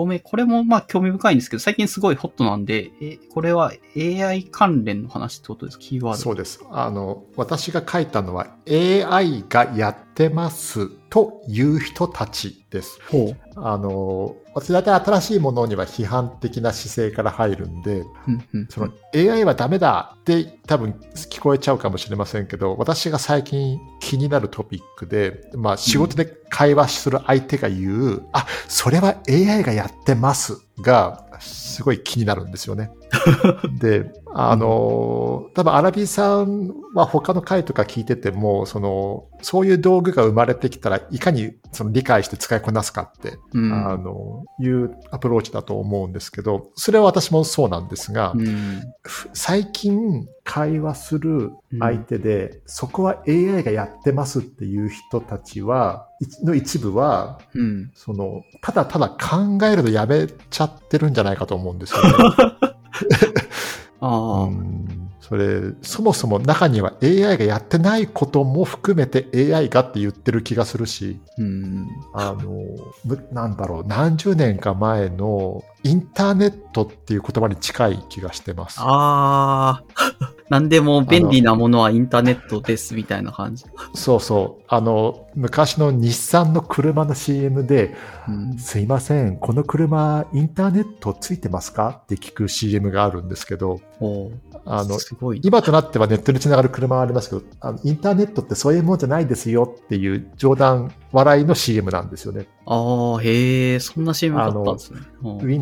個目、これもまあ興味深いんですけど、最近すごいホットなんで、え、これは AI 関連の話ってことですキーワード。そうです。あの、私が書いたのは AI がやってますという人たちです。ほう。あの、私大体新しいものには批判的な姿勢から入るんで、うんうん。その AI はダメだって多分聞こえちゃうかもしれませんけど、私が最近気になるトピックで、まあ仕事で会話する相手が言う、あ、それは AI がやってますます。が、すごい気になるんですよね。で、あの、多分アラビーさんは他の回とか聞いてても、その、そういう道具が生まれてきたらいかにその理解して使いこなすかって、うん。あの、いうアプローチだと思うんですけど、それは私もそうなんですが、うん。ふ最近会話する相手で、そこは AI がやってますっていう人たちは、いの一部は、うん。その、ただただ考えるのやめちゃってるんじゃないかと思うんですよね。あそれ、そもそも中には AI がやってないことも含めて AI がって言ってる気がするし、うん。あの、むなんだろう、何十年か前のインターネットっていう言葉に近い気がしてます。ああ、なんでも便利なものはインターネットですみたいな感じ。そうそう。あの、昔の日産の車の CM で、うん。すいません、この車インターネットついてますか？って聞く CM があるんですけど、あの。今となってはネットにつながる車はありますけど、あのインターネットってそういうもんじゃないですよっていう冗談笑いの CM なんですよね。ああ、へえ、そんな CM だったんですね。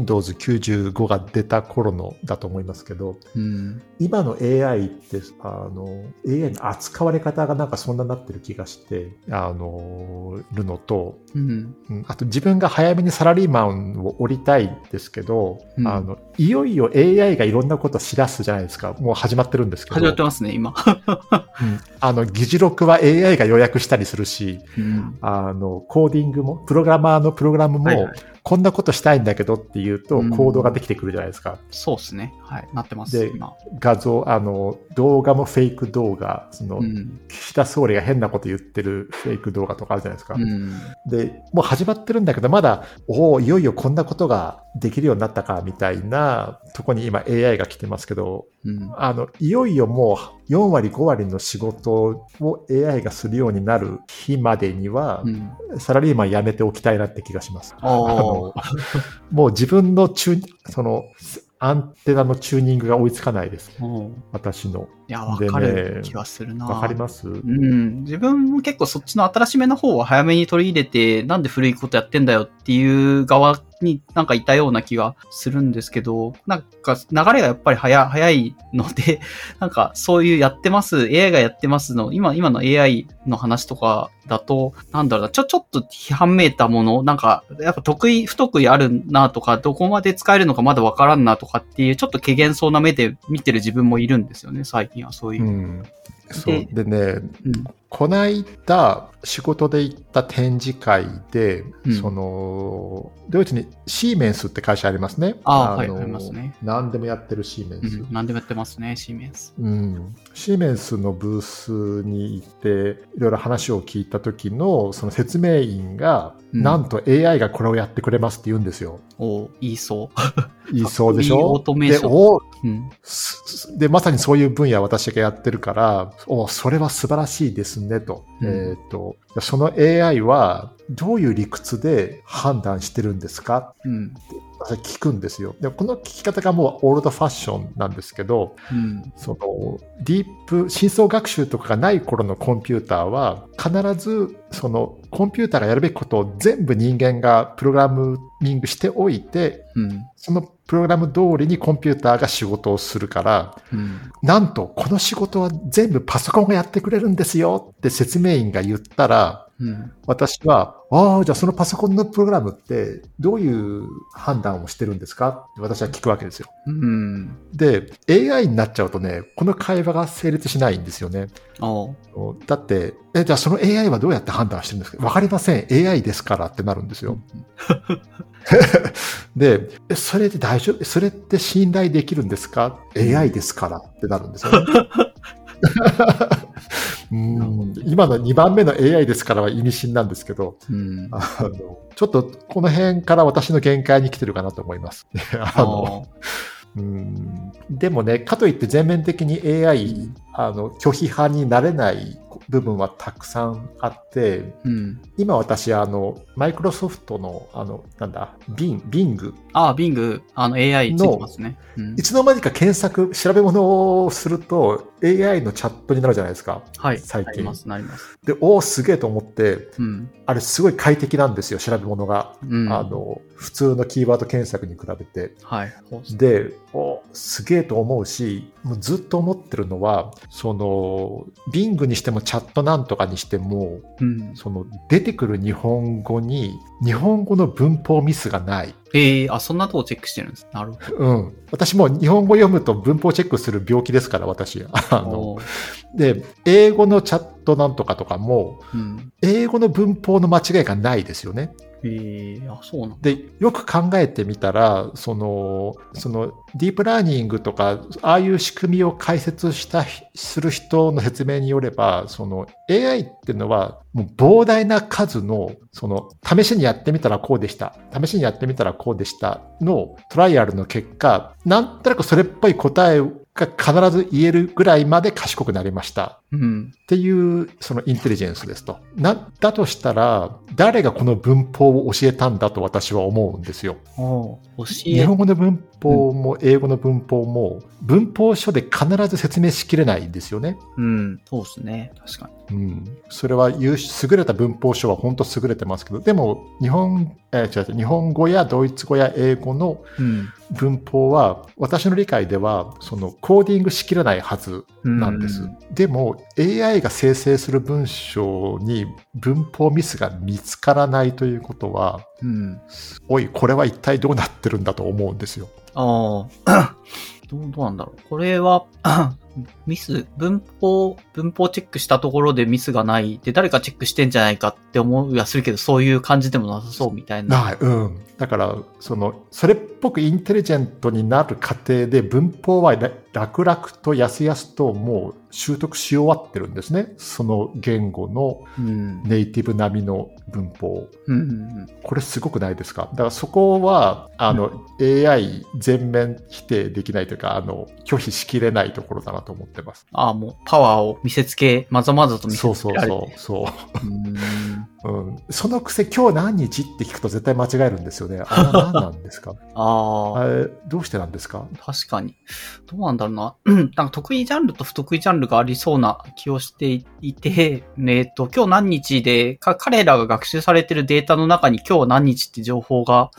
うん Windows 95が出た頃のだと思いますけど、うん。今の AI って、あの、AI の扱われ方がなんかそんなになってる気がして、あの、るのと、うん。うんあと自分が早めにサラリーマンを降りたいですけど、うんあの、いよいよ AI がいろんなことを知らすじゃないですか。もう始まってるんですけど。始まってますね、今。うんあの、議事録は AI が予約したりするし、うん。あの、コーディングも、プログラマーのプログラムも、はいはいこんなことしたいんだけどっていうと、うんコードができてくるじゃないですか。そうですね。はい。なってます、で今。画像、あの、動画もフェイク動画、その、うん。岸田総理が変なこと言ってるフェイク動画とかあるじゃないですか。うん。で、もう始まってるんだけど、まだ、おお、いよいよこんなことができるようになったか、みたいなとこに今 AI が来てますけど、うん。あの、いよいよもう4割5割の仕事を AI がするようになる日までには、うん。サラリーマン辞めておきたいなって気がします。あーの もう自分のチューその、アンテナのチューニングが追いつかないです。おう私の。いや、わかる気がするな。わかります？うん。自分も結構そっちの新しめの方は早めに取り入れて、なんで古いことやってんだよっていう側になんかいたような気がするんですけど、なんか流れがやっぱり早早いので、なんかそういうやってます、AI がやってますの、今、今の AI の話とかだと、なんだろうな、ちょ、ちょっと批判めいたもの、なんか、やっぱ得意、不得意あるなとか、どこまで使えるのかまだわからんなとかっていう、ちょっと軽減そうな目で見てる自分もいるんですよね、最近にはそういう。そう。でね、うんこないだ仕事で行った展示会で、うんその、ドイツにシーメンスって会社ありますね。あーのはいありますね何でもやってるシーメンス。うん、何でもやってますね、シーメンス。うん、シーメンスのブースに行っていろいろ話を聞いた時のその説明員が、うんなんと AI がこれをやってくれますって言うんですよ。おう言いそ 言いそうでしょ？いいオートメーションでおう。うん。すで、まさにそういう分野私がやってるから、おそれは素晴らしいですねと。うんえっ、と、その AI はどういう理屈で判断してるんですか？うん。聞くんですよ。でこの聞き方がもうオールドファッションなんですけど、うん。そのディープ深層学習とかがない頃のコンピューターは必ずそのコンピューターがやるべきことを全部人間がプログラミングしておいてうん。そのプログラム通りにコンピューターが仕事をするからうん。なんとこの仕事は全部パソコンがやってくれるんですよって説明員が言ったらうん。私は、ああ、じゃあそのパソコンのプログラムってどういう判断をしてるんですか？って私は聞くわけですよ。うん。で、AI になっちゃうとね、この会話が成立しないんですよね。だって、え、じゃあその AI はどうやって判断してるんですか？わかりません。AI ですからってなるんですよ。で、えそれで大丈夫？それって信頼できるんですか ?AI ですからってなるんですよね。うん今の2番目の AI ですからは意味深なんですけど、うん。あのちょっとこの辺から私の限界に来てるかなと思います。あのうんでもね、かといって全面的に AI、あの拒否派になれない部分はたくさんあって、うん。今私、あの、マイクロソフトの、あの、なんだ、Bing、Bing、ああ、Bing、あの AI ついてますね。うんいつの間にか検索、調べ物をすると AI のチャットになるじゃないですか。はい。最近なります、なります。で、おお、すげえと思って、うん。あれすごい快適なんですよ、調べ物が。うん。あの、普通のキーワード検索に比べて。はい。で、おすげえと思うし、もうずっと思ってるのは、その、Bing にしてもチャットなんとかにしても、うん。その出てくる日本語に、日本語の文法ミスがない。ええあ、そんなとこチェックしてるんです。なるほうん。私も日本語読むと文法チェックする病気ですから、私。あど。の、で、英語のチャットなんとかとかも、うん。英語の文法の間違いがないですよね。ええあ、そうなん。で、よく考えてみたら、その、その、ディープラーニングとか、ああいう仕組みを解説した、する人の説明によれば、その、AI っていうのは、もう膨大な数の、その、試しにやってみたらこうでした。試しにやってみたらこうでした。のトライアルの結果、なんとなくそれっぽい答えをが必ず言えるぐらいまで賢くなりました。うん。っていうそのインテリジェンスですと。な、だとしたら、誰がこの文法を教えたんだと私は思うんですよ。教日え、本語の文法も英語の文法も文法書で必ず説明しきれないんですよね。うん。そうですね。確かに。うん。それは優秀れた文法書は本当優れてますけど、でも日本、えー違う違う日本語やドイツ語や英語のうん。文法は私の理解ではそのコーディングしきれないはずなんです。うんでも AI が生成する文章に文法ミスが見つからないということは、うん。おい、これは一体どうなってるんだと思うんですよ。ああ。どうなんだろう。これは、ミス、文法、文法チェックしたところでミスがない。で、誰かチェックしてんじゃないかって思いはするけど、そういう感じでもなさそうみたいな。ない、うん。だから、その、それっぽくインテリジェントになる過程で文法はら楽々とやすやすともう習得し終わってるんですね。その言語のうん。ネイティブ並みの文法。うんうんうん。これすごくないですか？だからそこは、あの、AI 全面否定できないというか、あの、拒否しきれないところだなと思ってます。ああ、もうパワーを見せつけ、まざまざと見せそうそうつけられて。そう。そう。うん。うん、そのくせ今日何日って聞くと絶対間違えるんですよね。あれは何なんですか？ああどうしてなんですか？確かに。どうなんだろうな。うんなんか得意ジャンルと不得意ジャンルがありそうな気をしていて、えっと、今日何日で、か彼らが学習されてるデータの中に今日何日って情報が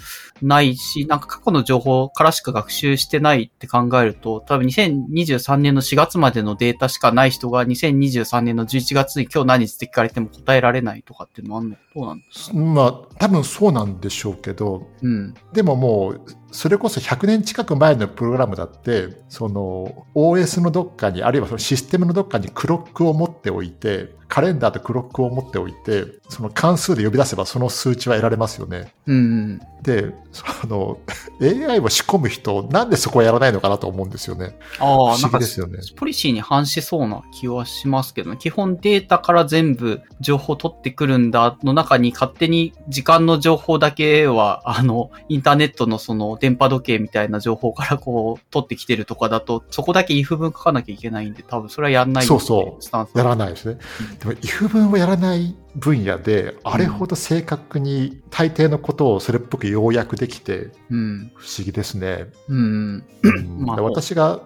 ないし、なんか過去の情報からしか学習してないって考えると、多分2023年の4月までのデータしかない人が2023年の11月に今日何日って聞かれても答えられないとかっていうのもあんのどうなんだまあ、多分そうなんでしょうけど、うん。でももう、それこそ100年近く前のプログラムだって、その OS のどっかに、あるいはそのシステムのどっかにクロックを持っておいて、カレンダーとクロックを持っておいて、その関数で呼び出せばその数値は得られますよね。うん。で、その AI を仕込む人、なんでそこはやらないのかなと思うんですよね。ああ、なんかですよね。ポリシーに反しそうな気はしますけどね。基本データから全部情報取ってくるんだの中に勝手に時間の情報だけは、あの、インターネットのその電波時計みたいな情報からこう取ってきてるとかだと、そこだけ if 文書かなきゃいけないんで、多分それはやんないそうそうスタンスやらないですね。でも、if 文をやらない分野で、あれほど正確に大抵のことをそれっぽく要約できて、うん。不思議ですね。うん。うんまあで私が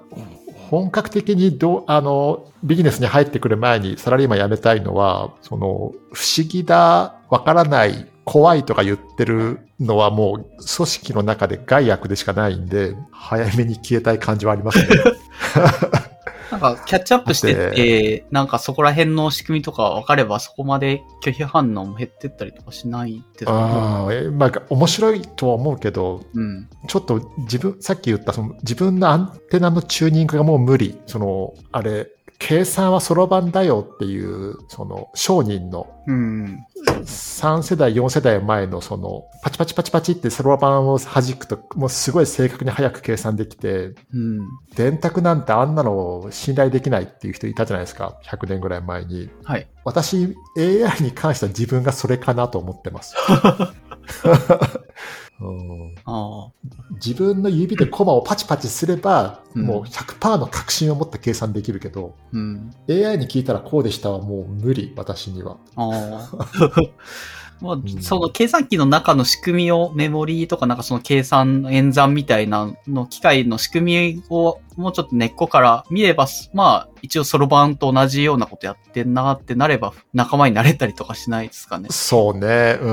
本格的にどうあのビジネスに入ってくる前にサラリーマン辞めたいのは、その不思議だ、わからない、怖いとか言ってるのはもう組織の中で害悪でしかないんで、早めに消えたい感じはありますね。なんかキャッチアップしてっだて、なんかそこら辺の仕組みとか分かればそこまで拒否反応も減ってったりとかしないですか？えまあ、面白いとは思うけど、うん。ちょっと自分、さっき言ったその自分のアンテナのチューニングがもう無理。その、あれ、計算はそろばんだよっていう、その商人のうん。3世代、4世代前のそのパチパチパチパチってそろばんを弾くともうすごい正確に早く計算できて、うん。電卓なんてあんなの信頼できないっていう人いたじゃないですか。100年ぐらい前に。はい。私、AI に関しては自分がそれかなと思ってます。自分の指でコマをパチパチすれば、うんもう100%の確信を持って計算できるけど、うん。AI に聞いたらこうでしたはもう無理、私には。まあん、その計算機の中の仕組みをメモリーとかなんかその計算演算みたいなの機械の仕組みをもうちょっと根っこから見れば、まあ一応そろばんと同じようなことやってんなってなれば仲間になれたりとかしないですかね。そうね、う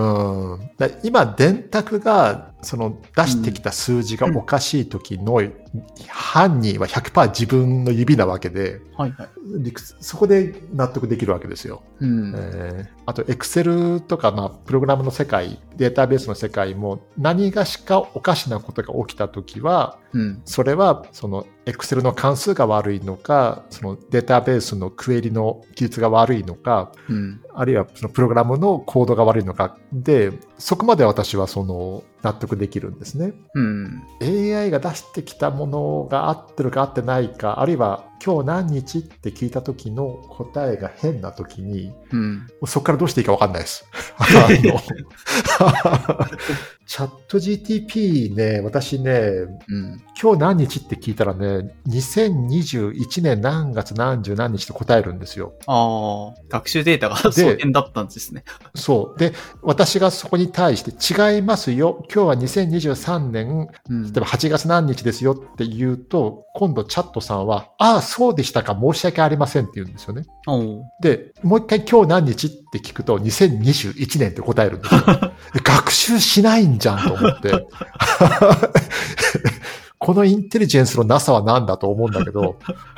ん。だ今、電卓が、その出してきた数字がおかしい時の犯人は100%自分の指なわけで、はいはい。そこで納得できるわけですよ。うん。えーあと、エクセルとか、まあ、プログラムの世界、データベースの世界も、何がしかおかしなことが起きたときは、うん。それは、その、エクセルの関数が悪いのか、そのデータベースのクエリの記述が悪いのか、うん。あるいはそのプログラムのコードが悪いのかで、そこまで私はその納得できるんですね。うん。AI が出してきたものが合ってるか合ってないか、あるいは今日何日って聞いた時の答えが変な時に、うん。そこからどうしていいか分かんないです。チャット GTP ね、私ね、うん。今日何日って聞いたらね、2021年何月何十何日って答えるんですよ。ああ、学習データがそう変だったんですね。そう。で、私がそこに対して違いますよ。今日は2023年、うん例えば8月何日ですよって言うと、今度チャットさんは、ああ、そうでしたか、申し訳ありませんって言うんですよね。で、もう一回今日何日って聞くと、2021年って答えるんですよ。学習しないんじゃんと思って。このインテリジェンスのなさは何だと思うんだけど、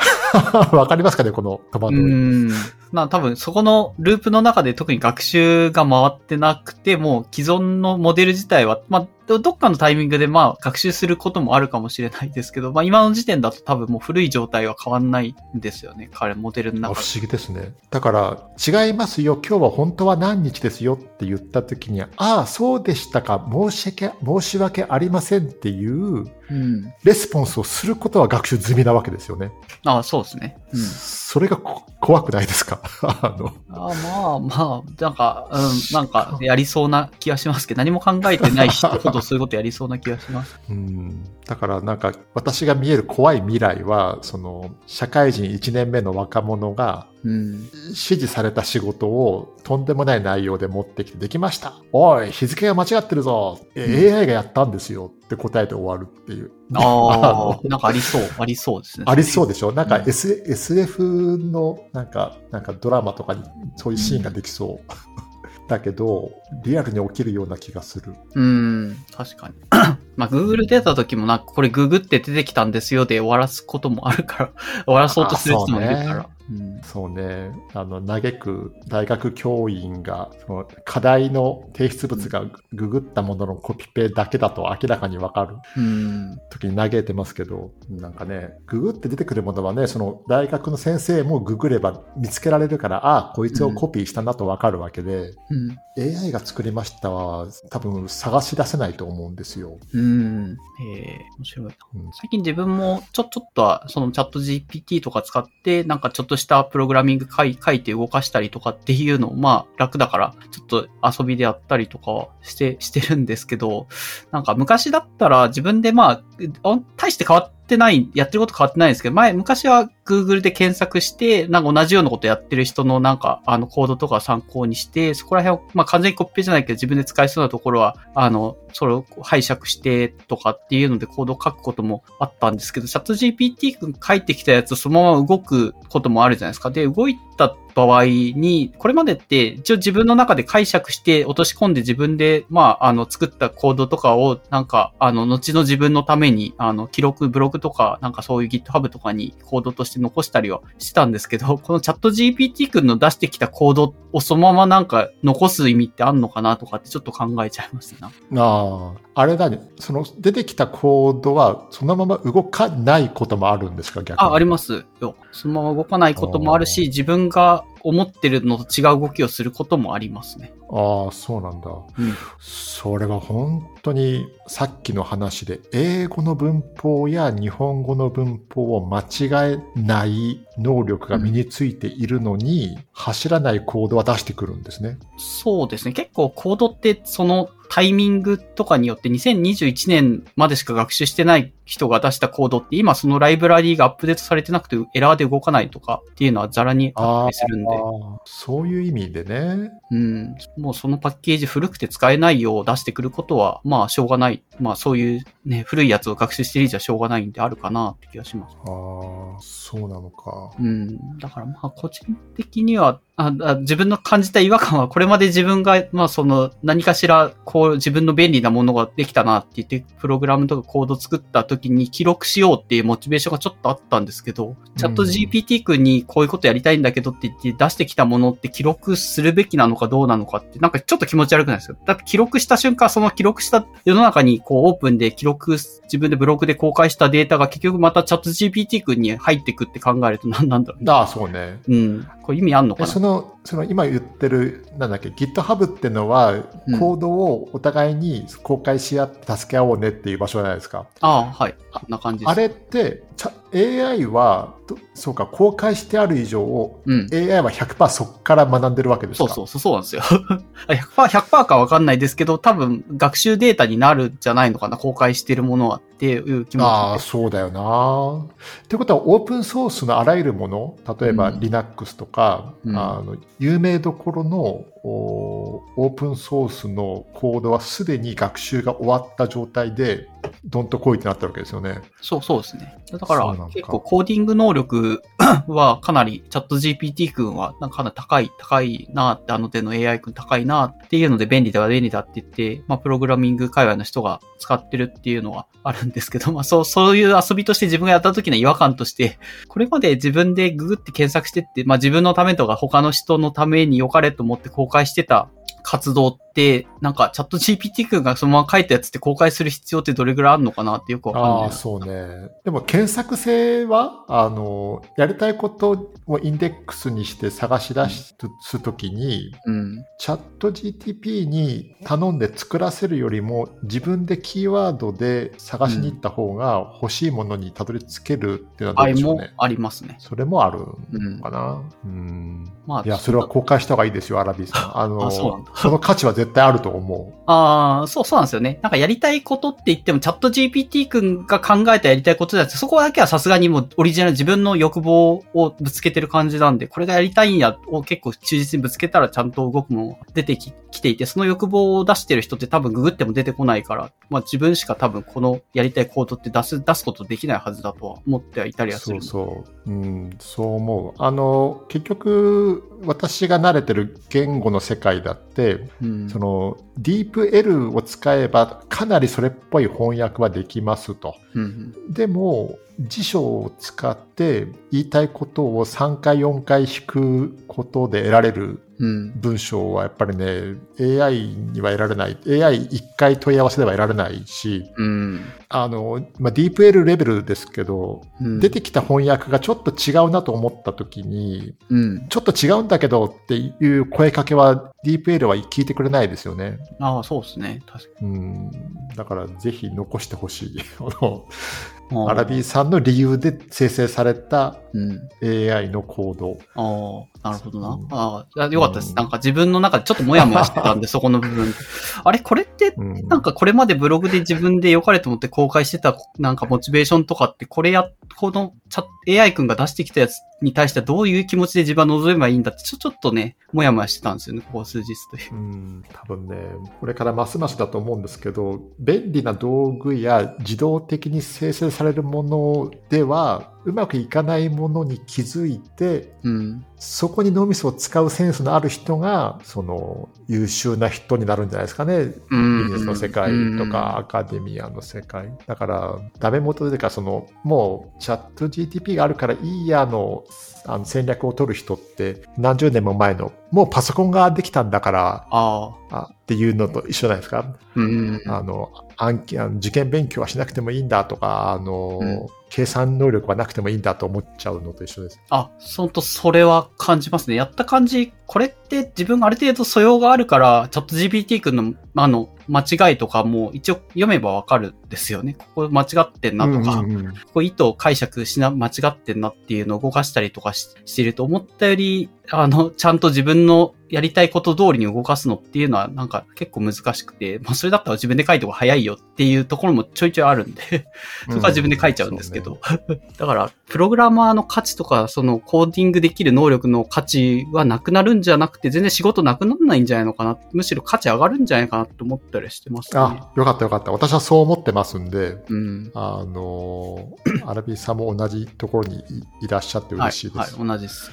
わかりますかねこの戸惑い。うん。まあ多分そこのループの中で特に学習が回ってなくて、もう既存のモデル自体は、まあどどっかのタイミングでまあ学習することもあるかもしれないですけど、まあ今の時点だと多分もう古い状態は変わんないんですよね。彼、モデルの中で。あ不思議ですね。だから、違いますよ、今日は本当は何日ですよって言った時に、ああ、そうでしたか、申し訳、申し訳ありませんっていううん。レスポンスをすることは学習済みなわけですよね。ああ、そうですね。うん。それがこ怖くないですか？あの、ああまあまあ、なんか、うん、なんかやりそうな気がしますけど、何も考えてない人ほどそういうことやりそうな気がします。うんだからなんか私が見える怖い未来は、その社会人1年目の若者がうん。指示された仕事をとんでもない内容で持ってきてできました。おい、日付が間違ってるぞ。え AI がやったんですよって答えて終わるっていう。あのあ、なんかありそう、ありそうですね。ありそうでしょ？なんかうん S、SF のなんか、なんかドラマとかにそういうシーンができそう。だけど、リアルに起きるような気がする。うん、確かに。まあ、Google 出た時もなんか、これググって出てきたんですよで終わらすこともあるから、終わらそうとする人もいるから。うんそうね、あの、嘆く大学教員が、その課題の提出物がググったもののコピペだけだと明らかにわかるうん。時に嘆いてますけど、なんかね、ググって出てくるものはね、その大学の先生もググれば見つけられるから、ああ、こいつをコピーしたなとわかるわけで、うん。AI が作りましたは多分探し出せないと思うんですよ。うん。ええ面白いな。うん最近自分もちょ、ちょっとは、そのチャット GPT とか使って、なんかちょっとしたプログラミング書い書いて動かしたりとかっていうのを、まあ楽だから、ちょっと遊びでやったりとかはして、してるんですけど、なんか昔だったら自分でまあ、あ大して変わってない、やってること変わってないんですけど、前、昔は Google で検索して、なんか同じようなことやってる人のなんか、あのコードとか参考にして、そこら辺を、まあ完全にコピペじゃないけど自分で使えそうなところは、あの、それを拝借してとかっていうのでコードを書くこともあったんですけど、チャット GPT 君書いてきたやつそのまま動くこともあるじゃないですか。で、動いた場合に、これまでって一応自分の中で解釈して落とし込んで自分で、まあ、あの、作ったコードとかを、なんか、あの、後の自分のために、あの、記録、ブログとか、なんかそういう GitHub とかにコードとしてして残したりはしたんですけど、このチャット GPT 君の出してきたコードをそのままなんか残す意味ってあんのかなとかってちょっと考えちゃいましたな。ああ、あれだね。その出てきたコードはそのまま動かないこともあるんですか逆に？あ、ありますよ。そのまま動かないこともあるし、自分が思ってるのと違う動きをすることもありますね。ああ、そうなんだ。うん。それは本当にさっきの話で英語の文法や日本語の文法を間違えない能力が身についているのに、走らないコードは出してくるんですね。そうですね。結構コードってそのタイミングとかによって2021年までしか学習してない人が出したコードって今そのライブラリーがアップデートされてなくてエラーで動かないとかっていうのはザラにあったりするんで。そういう意味でね。うん。もうそのパッケージ古くて使えないよう出してくることは、まあしょうがない。まあそういうね、古いやつを学習してる以上はしょうがないんであるかなって気がします。ああ、そうなのか。うん。だからまあ個人的には、ああ自分の感じた違和感は、これまで自分が、まあその何かしら、こう自分の便利なものができたなって言って、プログラムとかコード作った時に記録しようっていうモチベーションがちょっとあったんですけど、チャット GPT 君にこういうことやりたいんだけどって言って出してきたものって記録するべきなのかどうなのかって、なんかちょっと気持ち悪くないですか？だって記録した瞬間、その記録した世の中にこうオープンで記録、自分でブログで公開したデータが結局またチャット GPT 君に入ってくって考えると何なんだろうね。ああ、そうね。うん。これ意味あんのかな？でその、今言ってる、なんだっけ、GitHub ってのは、うんコードをお互いに公開し合って助け合おうねっていう場所じゃないですか。ああ、はい。こんな感じです。あれって、ちゃ AI は、どそうか、公開してある以上、うん。AI は100%そこから学んでるわけですか？そうそうそう、そうなんですよ。100%、100%かわかんないですけど、多分学習データになるんじゃないのかな、公開してるものはっていう気持ああ、ちで。そうだよな。ってことは、オープンソースのあらゆるもの、例えばうん Linux とか、うんあの有名どころのオープンソースのコードはすでに学習が終わった状態で、どんとこいってなったわけですよね。そうそうですね。だから結構コーディング能力はかなりチャット GPT 君はなんかかなり高い、高いなって、あの手の AI 君高いなっていうので便利だは便利だって言って、まあプログラミング界隈の人が使ってるっていうのはあるんですけど、まあそう、そういう遊びとして自分がやった時の違和感として、これまで自分でググって検索してって、まあ自分のためとか他の人のために良かれと思って公介してた活動って、なんかチャット GPT 君がそのまま書いたやつって公開する必要ってどれぐらいあるのかなってよくわかんないな。ああ、そうね。でも検索性は、あの、やりたいことをインデックスにして探し出すときに、うん。チャット GTP に頼んで作らせるよりも自分でキーワードで探しに行った方が欲しいものにたどり着けるっていうのはどうでしょうね。ありますね。それもあるうんのかな。うん。まあ、いや、それは公開した方がいいですよ、アラビーさん。あの、あそうなんだその価値は絶対あると思う。ああ、そう、そうなんですよね。なんかやりたいことって言っても、チャット GPT 君が考えたやりたいことだって、そこだけはさすがにもうオリジナル自分の欲望をぶつけてる感じなんで、これがやりたいんやを結構忠実にぶつけたらちゃんと動くも出てききていて、その欲望を出してる人って多分ググっても出てこないから、まあ自分しか多分このやりたいコードって出す、出すことできないはずだとは思ってはいたりはする。そうそう。うん、そう思う。あの、結局、私が慣れてる言語の世界だって、うん。その、DeepL を使えばかなりそれっぽい翻訳はできますと。うんでも、辞書を使って言いたいことを3回4回引くことで得られるうん。うん。文章はやっぱりね、AI には得られない。AI1 回問い合わせでは得られないし、うん。あの、まあ、DeepL レベルですけど、うん。出てきた翻訳がちょっと違うなと思った時に、うん。ちょっと違うんだけどっていう声かけは DeepL は聞いてくれないですよね。ああ、そうですね。確かうん。だからぜひ残してほしい。アラビーさんの理由で生成されたうん。AI のコード。ああ、なるほどなうん。ああ、よかったです。うんなんか自分の中でちょっとモヤモヤしてたんで、そこの部分。あれ？これって、うんなんかこれまでブログで自分で良かれと思って公開してた、なんかモチベーションとかって、これや、このチャ AI 君が出してきたやつに対してはどういう気持ちで自分は望めばいいんだって、ちょ、ちょっとね、モヤモヤしてたんですよね、ここ数日という。うん、多分ね、これからますますだと思うんですけど、便利な道具や自動的に生成されるものでは、うまくいかないものに気づいて、うん。そこに脳みそを使うセンスのある人が、その優秀な人になるんじゃないですかね。うん。ビジネスの世界とか、アカデミアの世界。だから、ダメ元でか、その、もう、チャット GTP があるからいいやの、あの戦略を取る人って、何十年も前の、もうパソコンができたんだから、あっていうのと一緒じゃないですか。うん。あの、暗記、あの受験勉強はしなくてもいいんだとか、あの、うん計算能力はなくてもいいんだと思っちゃうのと一緒です。あ、ほんと、それは感じますね。やった感じ、これって自分がある程度素養があるから、チャット GPT 君の、あの、間違いとかも一応読めばわかるんですよね。ここ間違ってんなとか、うんうんうんここ意図を解釈しな、間違ってんなっていうのを動かしたりとかししてると思ったより、あの、ちゃんと自分のやりたいこと通りに動かすのっていうのはなんか結構難しくて、まあそれだったら自分で書いた方が早いよっていうところもちょいちょいあるんで、そこは自分で書いちゃうんですけど。だから、プログラマーの価値とか、そのコーディングできる能力の価値はなくなるんじゃなくて、全然仕事なくならないんじゃないのかな。むしろ価値上がるんじゃないかなと思ったりしてますね。あ、よかったよかった。私はそう思ってますんで、うん。あの、アラビーさんも同じところにいいらっしゃってはい嬉しい、ではいす。、同じです。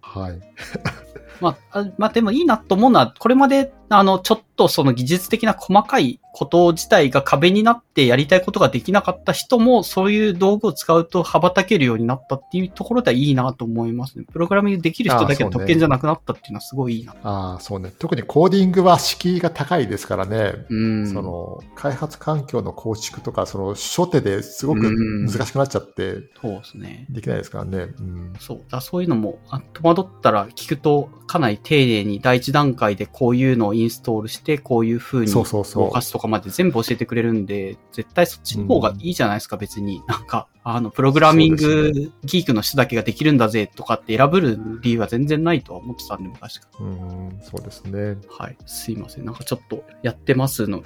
はい。まあ、あまあでもいいなと思うのは、これまで、あの、ちょっとその技術的な細かいこと自体が壁になってやりたいことができなかった人も、そういう道具を使うと羽ばたけるようになったっていうところではいいなと思いますね。プログラミングできる人だけの特権じゃなくなったっていうのはすごいいいな。ああ、そうね。特にコーディングは敷居が高いですからね。うん。その、開発環境の構築とか、その、初手ですごくうん難しくなっちゃって、そうですね。できないですからね。うん。そう。だそういうのも、あ戸惑ったら聞くと、かなり丁寧に第一段階でこういうのをインストールして、こういう風にそうそうそう動かすとかまで全部教えてくれるんで、絶対そっちの方がいいじゃないですか、別に。なんか、あの、プログラミングギークの人だけができるんだぜとかって選ぶ理由は全然ないとは思ってたんで、昔から。うん、そうですね。はい。すいません。なんかちょっとやってますの、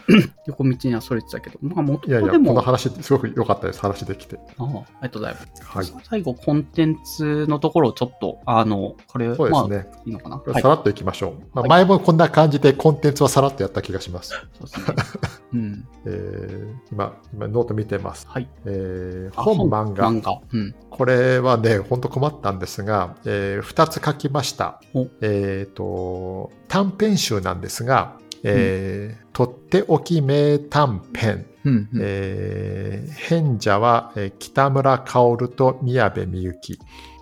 横道にはそれてたけど、まあ、元いやいや、でも、この話、すごく良かったです。話できて。ああありがとうございます。はい。最後、コンテンツのところをちょっと、あの、これ、そうですね。まあ、いいのかな？さ。らっといきましょう。まあ、はい前もこんな感じでコンテンツはさらっとやった気がします。そうですね。うん。えー今、今ノート見てます。はい。えーあ本漫画。漫画。うん。これはね、本当困ったんですが、え2つ書きましたお。えっ、と、短編集なんですが、えーとっておき名短編。うん。うんえー編者は、えー北村薫と宮部みゆき。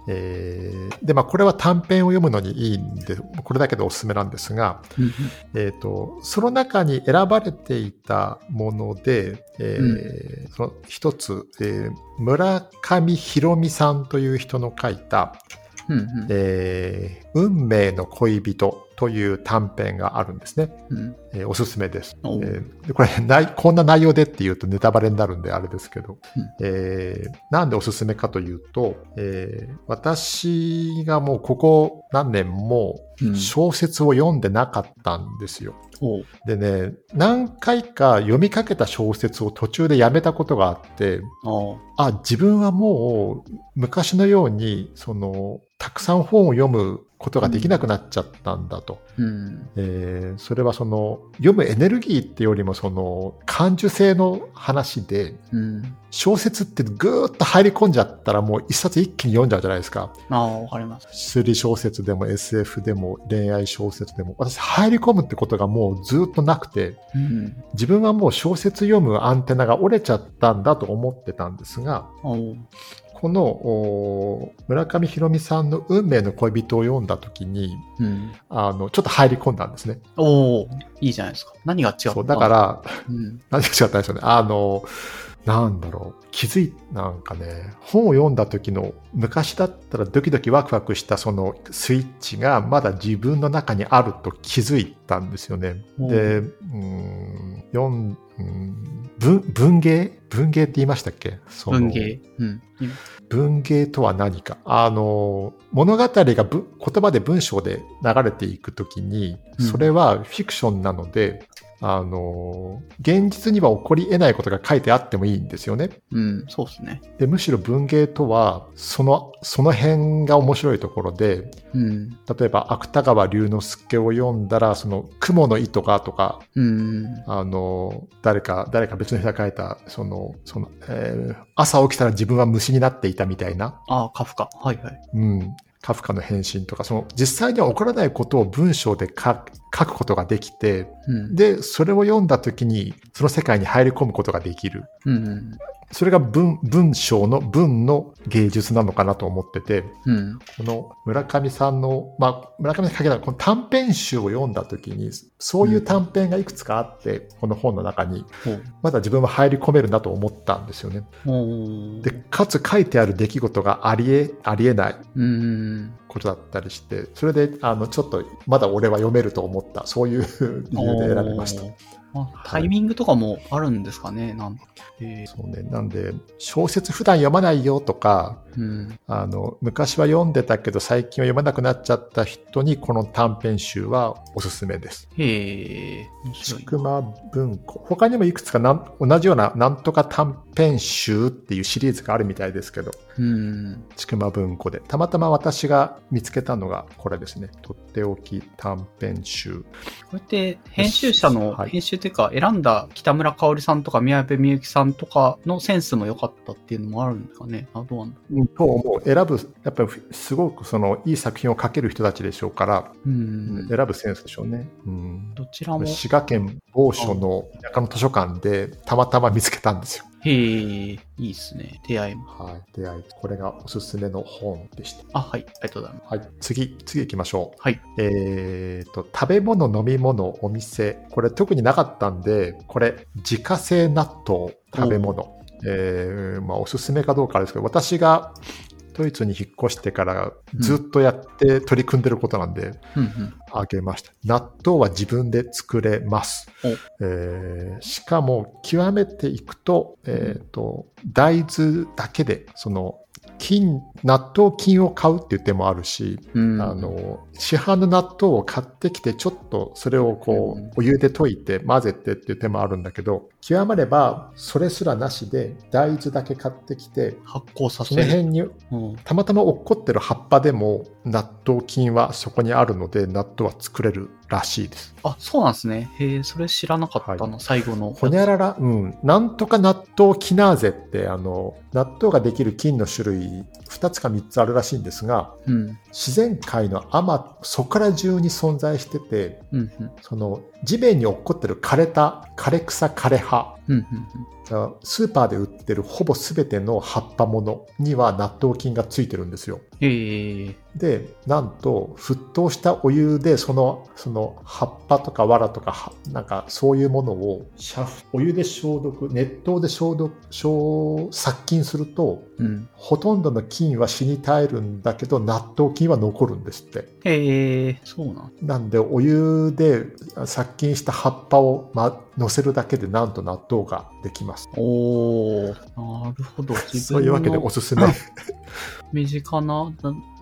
えーで、まあ、これは短編を読むのにいいんで、これだけでおすすめなんですが、うんえっ、と、その中に選ばれていたもので、えーその一つ、えー村上博美さんという人の書いた、うんうん。えー運命の恋人という短編があるんですね。うん。えーおすすめです。えーでこれない、こんな内容でっていうとネタバレになるんであれですけど、うん。えーなんでおすすめかというと、えー私がもうここ何年もうん。小説を読んでなかったんですよ。おう。でね、何回か読みかけた小説を途中でやめたことがあって、あ、自分はもう昔のように、その、たくさん本を読むことができなくなっちゃったんだと。うん。えーそれはその、読むエネルギーってよりもその、感受性の話で、うん。小説ってぐーっと入り込んじゃったらもう一冊一気に読んじゃうじゃないですか。ああ、わかります。推理小説でも SF でも恋愛小説でも。私入り込むってことがもうずっとなくて、うん。自分はもう小説読むアンテナが折れちゃったんだと思ってたんですが、このお村上博美さんの運命の恋人を読んだ時に、うん。あの、ちょっと入り込んだんですね。おおいいじゃないですか。何が違ったそう、だか、ら、うん。何が違ったんでしょうね。あの、なんだろう。気づい、なんかね、本を読んだ時の、昔だったらドキドキワクワクしたそのスイッチがまだ自分の中にあると気づいたんですよね。で、うーん、読ん、うん文、文芸？文芸って言いましたっけ？文芸。うん。文芸とは何か？あの、物語がぶ言葉で文章で流れていくときに、うんそれはフィクションなので、あの、現実には起こり得ないことが書いてあってもいいんですよね。うん、そうですね。で、むしろ文芸とは、その、その辺が面白いところで、うん。例えば芥川龍之介を読んだら、その、雲の糸がとか、うん。あの、誰か、誰か別の人が書いた、その、その、えー朝起きたら自分は虫になっていたみたいな、ああ、カフカ。はいはい。うん、カフカの変身とか、その、実際には起こらないことを文章で書書くことができて、うん。で、それを読んだ時に、その世界に入り込むことができる。うん。それが文、文章の文の芸術なのかなと思ってて、うん。この村上さんの、まあ、村上さんに限らないこの短編集を読んだ時に、そういう短編がいくつかあって、この本の中に。まだ自分は入り込めるなと思ったんですよね。で、かつ書いてある出来事がありえ、ありえないうん。ことだったりして、それで、あの、ちょっと、まだ俺は読めると思った、そういう理由で選びましたお。ー。あタイミングとかもあるんですかね、なんえそうね。なんで、小説普段読まないよとか、ーうん。あの、昔は読んでたけど最近は読まなくなっちゃった人にこの短編集はおすすめです。へえ、面白いち。くま文庫。他にもいくつかなん同じようななんとか短編集っていうシリーズがあるみたいですけど、うん。ちくま文庫で。たまたま私が見つけたのがこれですね。とっておき短編集。これって、編集者の、はい編集っていうか、選んだ北村香織さんとか宮部みゆきさんとかのセンスも良かったっていうのもあるんですかね。あ、どうなんだと思う。選ぶ、やっぱりすごくそのいい作品を書ける人たちでしょうから、うん。選ぶセンスでしょうね。うんどちらも。滋賀県某所の田舎の図書館でたまたま見つけたんですよ。へえ、いいですね。出会いも。はい。出会い。これがおすすめの本でした。あ、はい。ありがとうございます。はい。次、次行きましょう。はい。えーと、食べ物、飲み物、お店。これ特になかったんで、これ、自家製納豆、食べ物。えーまあ、おすすめかどうかですけど、私がドイツに引っ越してからずっとやって取り組んでることなんで。あげました。納豆は自分で作れますお。えーしかも、極めていくと、えっ、と、大豆だけで、その、菌、納豆菌を買うっていう手もあるし、うん。あの、市販の納豆を買ってきて、ちょっとそれをこうんう、お湯で溶いて混ぜてっていう手もあるんだけど、極まれば、それすらなしで、大豆だけ買ってきて、発酵さそせる。の辺にうん。たまたま落っこってる葉っぱでも納豆菌はそこにあるので納豆は作れるらしいです。あ、そうなんですね。へえ、それ知らなかったな、は最後の。ほにゃらら、うん。なんとか納豆キナーゼって、あの、納豆ができる菌の種類2つか3つあるらしいんですが、うん。自然界のあま、そこら中に存在してて、うん、うん。その地面に落っこってる枯れた、枯れ草枯れ葉、好。うん、うん。スーパーで売ってるほぼ全ての葉っぱものには納豆菌がついてるんですよ。へえ。で、なんと、沸騰したお湯で、その、その、葉っぱとか藁とか、はなんか、そういうものを、お湯で消毒、熱湯で消毒、消、殺菌すると、うん。ほとんどの菌は死に絶えるんだけど、納豆菌は残るんですって。へえ、そうなん。なんで、お湯で殺菌した葉っぱを、ま、乗せるだけで、なんと納豆ができます。おー、なるほど。そういうわけでのおすすめ。身近な、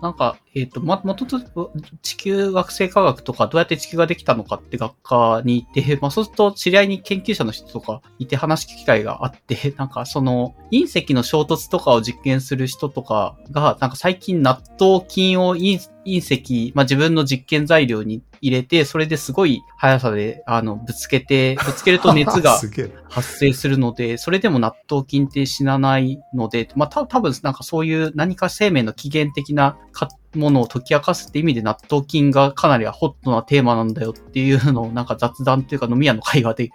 ななんか、えっ、と、ま、もともと地球学生科学とかどうやって地球ができたのかって学科に行って、まあそうすると知り合いに研究者の人とかいて話す機会があって、なんかその隕石の衝突とかを実験する人とかが、なんか最近納豆菌を隕隕石、まあ自分の実験材料に入れて、それですごい速さで、あの、ぶつけて、ぶつけると熱が。発生するので、それでも納豆菌って死なないので、まあ、た多分なんかそういう何か生命の起源的なかものを解き明かすって意味で納豆菌がかなりホットなテーマなんだよっていうのをなんか雑談っていうか飲み屋の会話で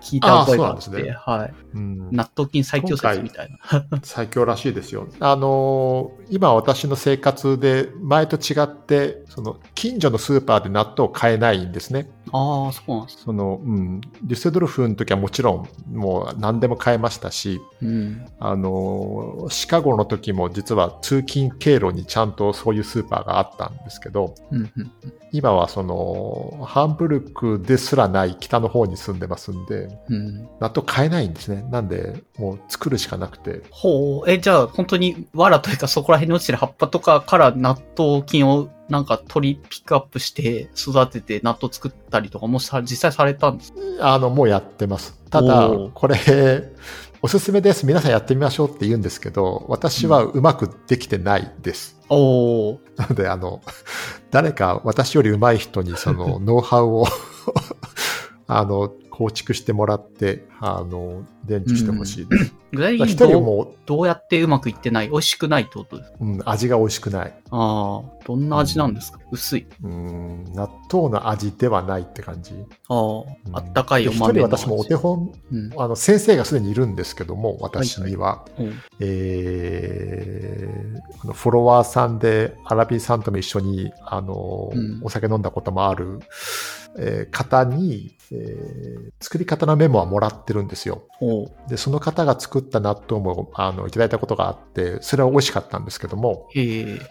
聞いた覚えがあって、ねはい。うん納豆菌最強説みたいな。最強らしいですよ。あのー今私の生活で前と違って、その近所のスーパーで納豆買えないんですね。ああ、そうなんです。その、うん、デュッセドルフの時はもちろんもう何でも買えましたし、うん。あのーシカゴの時も実は通勤経路にちゃんとそういうスーーパーがあったんですけど、うん今はその、ハンブルクですらない北の方に住んでますんで、うん。納豆買えないんですね。なんで、もう作るしかなくて。ほう。え、じゃあ、本当に、藁というか、そこら辺に落ちてる葉っぱとかから納豆菌をなんか取りピックアップして、育てて納豆作ったりとかもさ、実際されたんですあの、もうやってます。ただこれ、おすすめです。皆さんやってみましょうって言うんですけど、私はうまくできてないです。おー。なので、あの、誰か私より上手い人にその ノウハウを、あの、構築してもらって、あの、伝授してほしいです。具体一的にどう人も、どうやってうまくいってない美味しくないってことですか？うん、味が美味しくない。ああ、どんな味なんですか、薄い。うん、納豆の味ではないって感じ。ああ、あったかいお豆の味。人私もお手本、うん。あの、先生がすでにいるんですけども、私には。うんえーあのフォロワーさんでアラビーさんとも一緒にあの、うんお酒飲んだこともある、えー方に、えー作り方のメモはもらってるんですよ。で、その方が作った納豆もあのいただいたことがあって、それは美味しかったんですけども。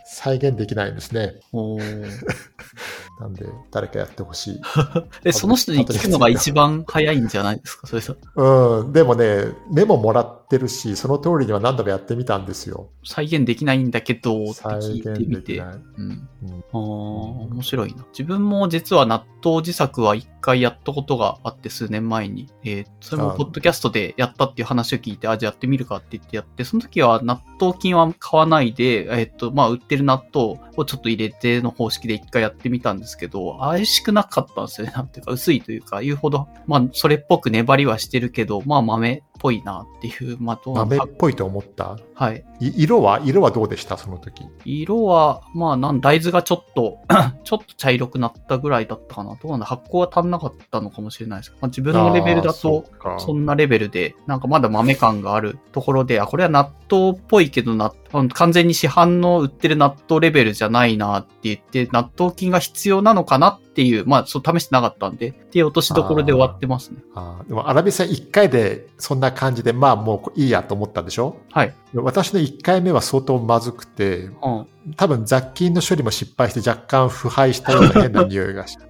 再現できないんですね。なんで、誰かやってほしい。え、その人に聞くのが一番早いんじゃないですか？それさ、うん、でもね、メモもらってるし、その通りには何度もやってみたんですよ。再現できないんだけど、って再聞いて現みて。うん。うんああ、面白いな。自分も実は納豆自作は一回やったことがあって、数年前に。えーそれもあポッドキャストでやったっていう話を聞いて、あ、じゃあやってみるかって言ってやって、その時は納豆菌は買わないで、えっと、まあ、売ってる納豆をちょっと入れての方式で一回やってみたんですけど、美味しくなかったんですよね。なんていうか、薄いというか、言うほど、まあ、それっぽく粘りはしてるけど、まあ、豆ぽいなっていう、まあ、どうなのか豆っぽいと思った？はい。い色は色はどうでした？その時。色は、まあ、なん、大豆がちょっと、ちょっと茶色くなったぐらいだったかな。どうなんだ発酵は足んなかったのかもしれないです。まあ、自分のレベルだと、そんなレベルで、なんかまだ豆感があるところで、あ、これは納豆っぽいけどな、あの完全に市販の売ってる納豆レベルじゃないなって言って、納豆菌が必要なのかなっていう、まあ、そう試してなかったんで、っていう落としどころで終わってますね。あーでも、アラビさん1回でそんな感じで、まあもういいやと思ったんでしょ？はい。私の1回目は相当まずくて、うん。多分雑菌の処理も失敗して若干腐敗したような変な匂いがして、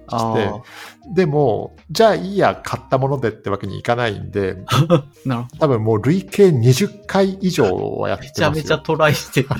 でも、じゃあいいや、買ったものでってわけにいかないんで。多分もう累計20回以上はやってますよ。めちゃめちゃトライして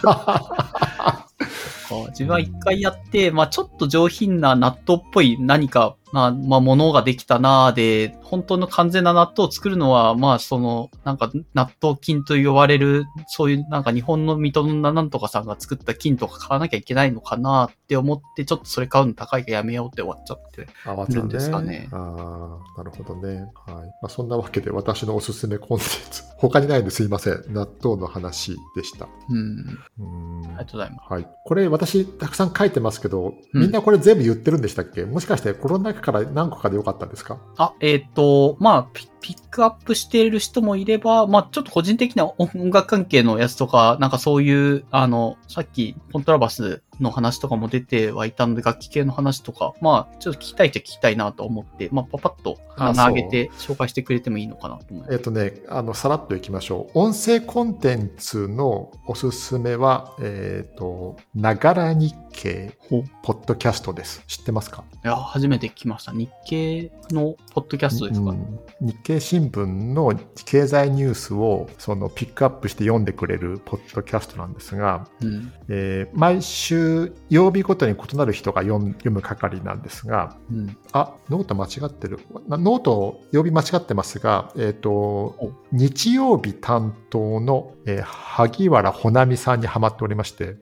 自分は一回やって、まあちょっと上品な納豆っぽい何か、まあ、まあものができたなぁで、本当の完全な納豆を作るのは、まあその、なんか納豆菌と呼ばれる、そういうなんか日本の水戸のなんとかさんが作った菌とか買わなきゃいけないのかなって思って、ちょっとそれ買うの高いからやめようって終わっちゃって。るんですかねああ、なるほどね。はい。まあ、そんなわけで私のおすすめコンテンツ、他にないんですいません。納豆の話でした。うん。うーんありがとうございます。はい。これ私たくさん書いてますけど、うんみんなこれ全部言ってるんでしたっけ、もしかしてこの中から何個かでよかったんですか？あ、えっ、と、まあピ、ピックアップしている人もいれば、まあ、ちょっと個人的な音楽関係のやつとか、なんかそういう、あの、さっき、コントラバスの話とかも出てはいたので、楽器系の話とか、まあ、ちょっと聞きたいっちゃ聞きたいなと思って、まあ、パパッとあ穴上げて紹介してくれてもいいのかなと思います。えっ、とね、あの、さらっといきましょう。音声コンテンツのおすすめは、えっ、と、ながら日経ポッドキャストです。知ってますか？いや、初めて聞きました。日経のポッドキャストですか、うん日経新聞の経済ニュースをそのピックアップして読んでくれるポッドキャストなんですが、うん。えー毎週曜日ごとに異なる人が読む係なんですが、うん。あ、ノート間違ってる。なノート曜日間違ってますが、えっ、と、日曜日担当の、えー萩原穂波さんにハマっておりまして。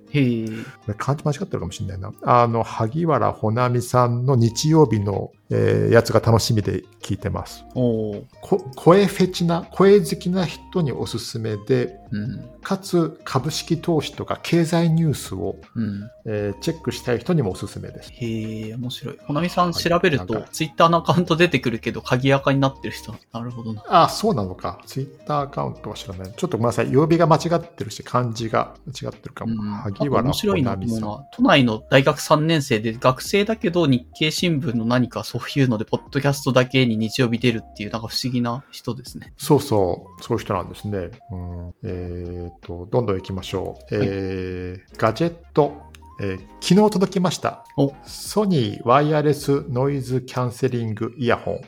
これ漢字間違ってるかもしれないな。あの、萩原穂波さんの日曜日の、えーやつが楽しみで聞いてます。おー。こ声フェチな、声好きな人におすすめで、うん。かつ株式投資とか経済ニュースを、うん。えーチェックしたい人にもおすすめです。へえ、面白い。ほなみさん調べるとツイッターのアカウント出てくるけど、鍵垢になってる人。なるほどな。あ、そうなのか。ツイッターアカウントは知らない。ちょっとごめんなさい。曜日が間違ってるし、漢字が間違ってるかも。うん、萩原面白いなと思うのは、都内の大学3年生で学生だけど日経新聞の何かそういうので、ポッドキャストだけに日曜日出るっていう、なんか不思議な人ですね。そうそう。そういう人なんですね。うん、ええっ、ー、と、どんどん行きましょう。はい、え、ガジェット。えー、昨日届きました。ソニーワイヤレスノイズキャンセリングイヤホン。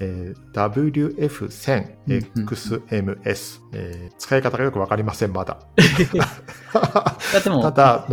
えー、WF1000 XMS、えー、使い方がよくわかりません、まだ。でも、ただ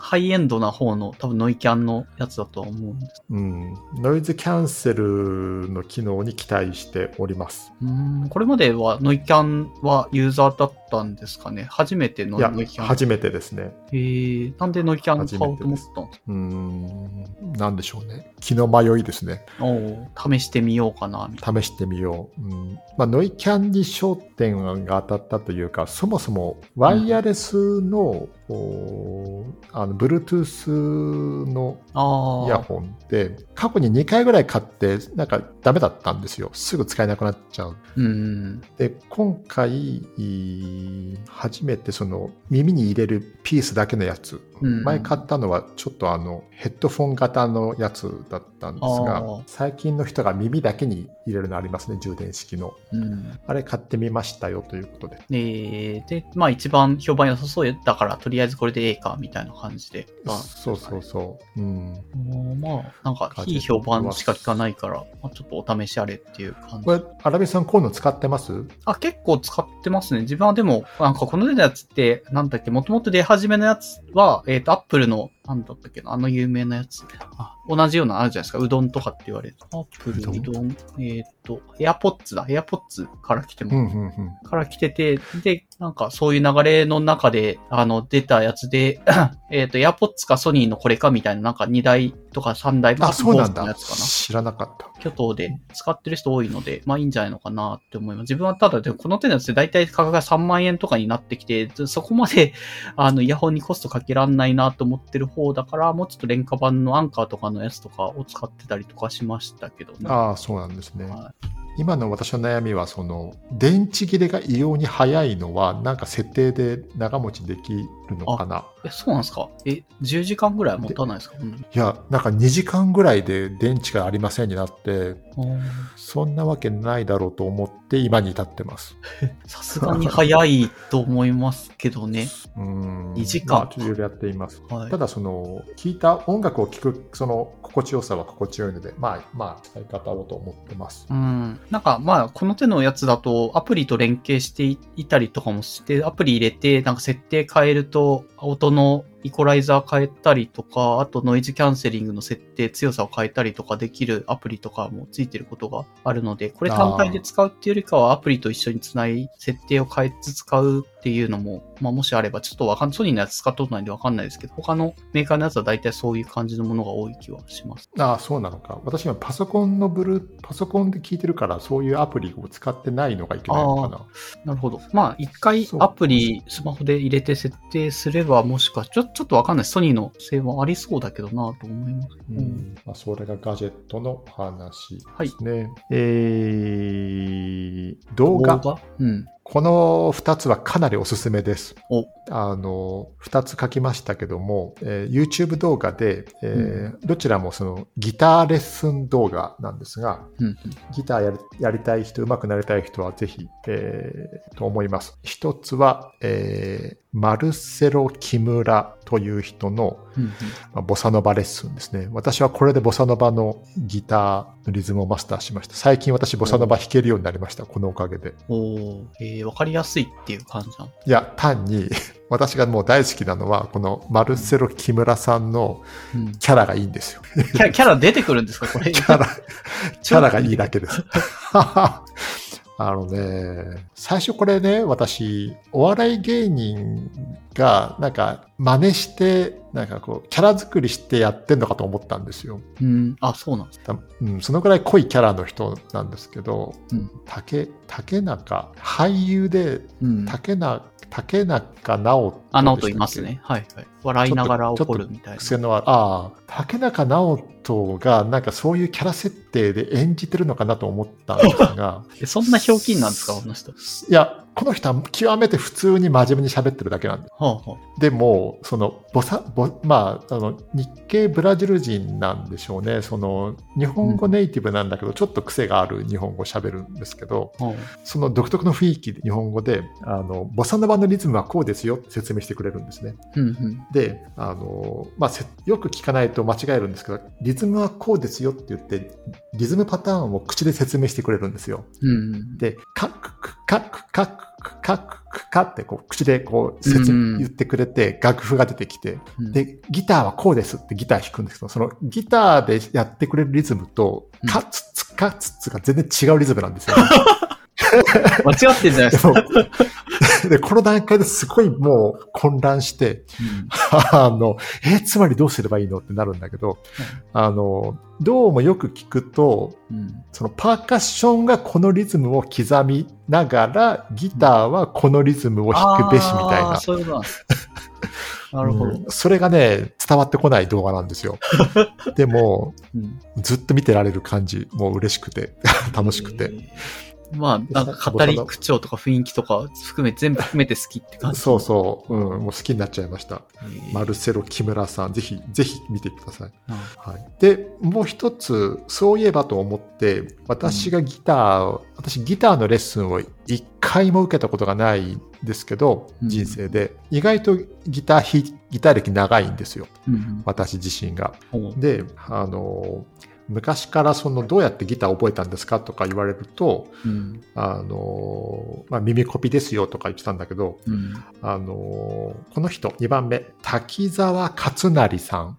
ハイエンドな方の、多分ノイキャンのやつだとは思うんです。うん。ノイズキャンセルの機能に期待しております。うん。これまではノイキャンはユーザーだったんですかね？初めてのノイキャン初めてですね。えー、なんでノイキャン買おうと思ったんですかうん。なんでしょうね。気の迷いですね。お試してみようかな、試してみよう。うん。まあ、ノイキャンに焦点が当たったというか、そもそもワイヤレスの、おあの Bluetooth の。イヤホンって、過去に2回ぐらい買って、なんかダメだったんですよ。すぐ使えなくなっちゃう。うん。で、今回、初めてその耳に入れるピースだけのやつ。うん前買ったのはちょっとあのヘッドフォン型のやつだったんですあがー、最近の人が耳だけに入れるのありますね、充電式の。うん。あれ買ってみましたよということで。えー、で、まあ一番評判良さそうだから、とりあえずこれでええか、みたいな感じで。まあそうそうそう。うん。まあ、なんか、いい評判しか聞かないから、まあ、ちょっとお試しあれっていう感じこ。れ、アラビさん、こういうの使ってます？あ、結構使ってますね。自分はでも、なんかこの出たやつって、なんだっけ、もともと出始めのやつは、えっ、と、アップルの、なんだったっけな、あの有名なやつ。あ、同じようなのあるじゃないですか。うどんとかって言われる。アップル、うどん？えっ、と、エアポッツだ。エアポッツから来ても、うんうんうん。から来てて、で、なんかそういう流れの中で、あの、出たやつで、えっと、エアポッツかソニーのこれかみたいな、なんか2台とか3台あ、そうなんだ。知らなかった。巨頭で使ってる人多いので、まあいいんじゃないのかなって思います。自分はただでもこの手のやつで大体価格が3万円とかになってきて、そこまで あのイヤホンにコストかけらんないなと思ってる方だから、もうちょっと廉価版のアンカーとかのやつとかを使ってたりとかしましたけどね。ああ、そうなんですね。は今の私の悩みは、その、電池切れが異様に早いのは、なんか設定で長持ちできるのかな？え、そうなんですか？え、10時間ぐらいは持たないですか？うんいや、なんか2時間ぐらいで電池がありませんになって、うんそんなわけないだろうと思って今に至ってます。さすがに早いと思いますけどね。うん。2時間やっています。はいた。だ、その、聴いた音楽を聴く、その、心地よさは心地よいので、まあ、まあ、使い方をと思ってます。うん。なんかまあ、この手のやつだと、アプリと連携していたりとかもして、アプリ入れて、なんか設定変えると、音のイコライザー変えたりとか、あとノイズキャンセリングの設定、強さを変えたりとかできるアプリとかもついてることがあるので、これ単体で使うっていうよりかは、アプリと一緒につない、設定を変えつつ使うっていうのも、まあもしあれば、ちょっとわかん、ソニーのやつ使ったことないんでわかんないですけど、他のメーカーのやつは大体そういう感じのものが多い気はします。ああ、そうなのか。私今パソコンのブルー、パソコンで聞いてるから、そういうアプリを使ってないのがいけないのかな。なるほど。まあ、一回アプリ、スマホで入れて設定すれば、もしかしちょ、ちょっとわかんない。ソニーの性はありそうだけどなと思います。ううんん。まあ、それがガジェットの話はいですね。えー、動画。うん。この2つはかなりおすすめです。おあの、2つ書きましたけども、えー YouTube 動画で、えーどちらもそのギターレッスン動画なんですが、うん。ギターやりやりたい人、上手くなりたい人はぜひ、えーと思います。一つは、えーマルセロ・キムラという人の、ボサノバレッスンですね。私はこれでボサノバのギターのリズムをマスターしました。最近私ボサノバ弾けるようになりました。このおかげで。おーえー、わかりやすいっていう感じなの？いや、単に 私がもう大好きなのは、このマルセロ・キムラさんのうん。キャラがいいんですよ。キャラ、キャラ出てくるんですかこれ？キャラ、キャラがいいだけです。あのね、最初これね、私、お笑い芸人が、なんか、真似して、なんかこう、キャラ作りしてやってんのかと思ったんですよ。うん。あ、そうなんです。たうん、そのぐらい濃いキャラの人なんですけど、うん。竹、竹中、俳優で、うん。竹中、竹中直あ、ナオトいますね。はいはい。笑いながら怒るみたいな。癖のある、ああ、竹中直人がなんかそういうキャラ設定で演じてるのかなと思ったんですが、えそんなひょうきんなんですかこの人。いや、この人は極めて普通に真面目に喋ってるだけなんで。はあはでも、その、ボサ、ボ、まあ、あの、日系ブラジル人なんでしょうね。その、日本語ネイティブなんだけど、ちょっと癖がある日本語を喋るんですけど、その独特の雰囲気で日本語で、あの、ボサノバのリズムはこうですよって説明してくれるんですね。あ。うんうん。で、あの、まあ、せよく聞かないと間違えるんですけど、リズムはこうですよって言って、リズムパターンを口で説明してくれるんですよ。うんうん。で、カッククカックカッククカッククカってこう口でこう説うん。うん言ってくれて、楽譜が出てきて、うん、で、ギターはこうですってギター弾くんですけど、そのギターでやってくれるリズムとうん、カツツカツツが全然違うリズムなんですよ。間違ってんじゃないでですか。も で、この段階ですごいもう混乱して、あの、え、つまりどうすればいいのってなるんだけど、あの、どうもよく聞くと、うんうんそのパーカッションがこのリズムを刻みながら、ギターはこのリズムを弾くべしみたいな。そういうことなんですねなるほど。うんそれがね、伝わってこない動画なんですよ。でも、うんずっと見てられる感じ、もう嬉しくて、楽しくて。えー。まあ、なんか語り口調とか雰囲気とか含め、全部含めて好きって感じ。そうそう、うん、もう好きになっちゃいました。えーマルセロ木村さん、ぜひ、ぜひ見てください。あはい、で、もう一つ、そういえばと思って、私がギターを、私ギターのレッスンを一回も受けたことがないんですけど、うん人生で。意外とギターギター歴長いんですよ。うんうん私自身が。で、あの、昔からそのどうやってギターを覚えたんですかとか言われると、うん。あの、まあ、耳コピですよとか言ってたんだけど、うん。あの、この人、2番目、滝沢勝成さん。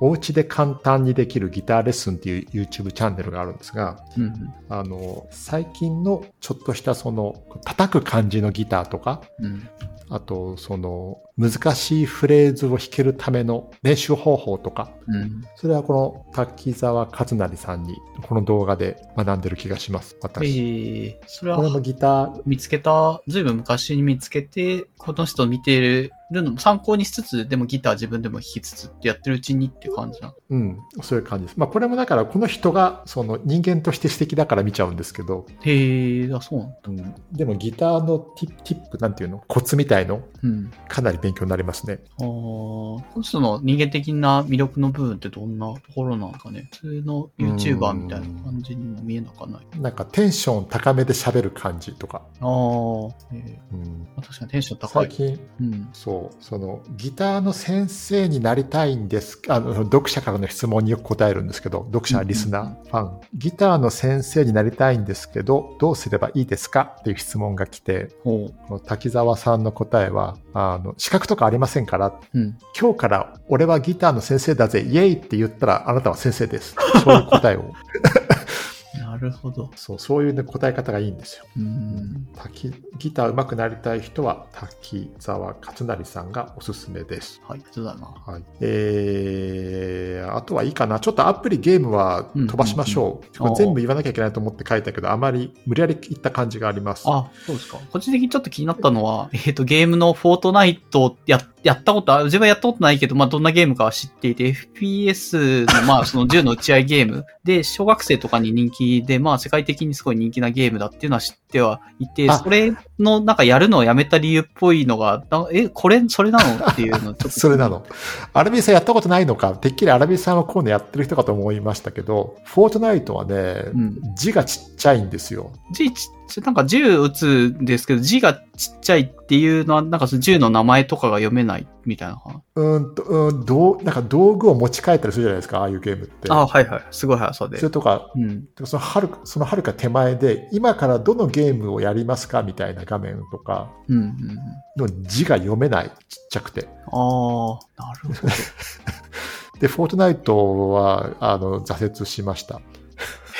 お家で簡単にできるギターレッスンっていう YouTube チャンネルがあるんですが、うんうん。あの、最近のちょっとしたその、叩く感じのギターとか、うん。あと、その、難しいフレーズを弾けるための練習方法とか、うんそれはこの滝沢勝成さんに、この動画で学んでる気がします、え私。ー、それこれもはギター、見つけた、ずいぶん昔に見つけて、この人を見てるのも参考にしつつ、でもギター自分でも弾きつつってやってるうちにって感じなの？うん、そういう感じです。まあ、これもだから、この人が、その人間として素敵だから見ちゃうんですけど、へえ、あ、そうなんだ。うん、でもギターのティップ、ティップなんていうの？コツみたいの？うん。かなり勉強になりますね。ああ、この人の人間的な魅力の部分ってどんなところなんかね？普通の YouTuber みたいな感じにも見えなかない。なんかテンション高めで喋る感じとか。ああ、えうん、ー、確かにテンション高い。最近、うん。そう、そのギターの先生になりたいんです。あの、読者からの質問によく答えるんですけど、読者、リスナー、ファン。ギターの先生になりたいんですけど、どうすればいいですか？っていう質問が来て、ほこの滝沢さんの答えは、あの、資格とかありませんから、う。うん。今日から俺はギターの先生だぜ、イエイって言ったらあなたは先生です。そういう答えを。なるほど。そう、そういう、ね、答え方がいいんですよ。うん。滝ギター上手くなりたい人は滝沢勝成さんがおすすめです。はい、そうだな。はい。えー、あとはいいかな。ちょっとアプリゲームは飛ばしましょう。これ全部言わなきゃいけないと思って書いたけど、あまり無理やり言った感じがあります。あ、そうですか。個人的にちょっと気になったのは、えっ、と、ゲームのフォートナイトや、やったことある、自分はやったことないけど、まあ、どんなゲームかは知っていて、FPS の、まあ、その 銃の撃ち合いゲームで、小学生とかに人気で、まあ、世界的にすごい人気なゲームだっていうのは知ってはいて、あそれの、なんかやるのをやめた理由っぽいのが、なえ、これ、それなのっていうのちょっと。それなの。アラビーさんやったことないのか、てっきりアラビーさんはこういうのやってる人かと思いましたけど、フォートナイトはね、うん字がちっちゃいんですよ。字ちっなんか銃撃つんですけど、字がちっちゃいっていうのは、なんかその銃の名前とかが読めないみたいな話。うーんと、うん、どう、なんか道具を持ち帰ったりするじゃないですか、ああいうゲームって。あはいはい。すごい速さでそ。れとか、うん。そのはるか、そのはるか手前で、今からどのゲームをやりますかみたいな画面とかうんうんうん。の字が読めない、ちっちゃくて。ああ、なるほど。で、フォートナイトは、あの、挫折しました。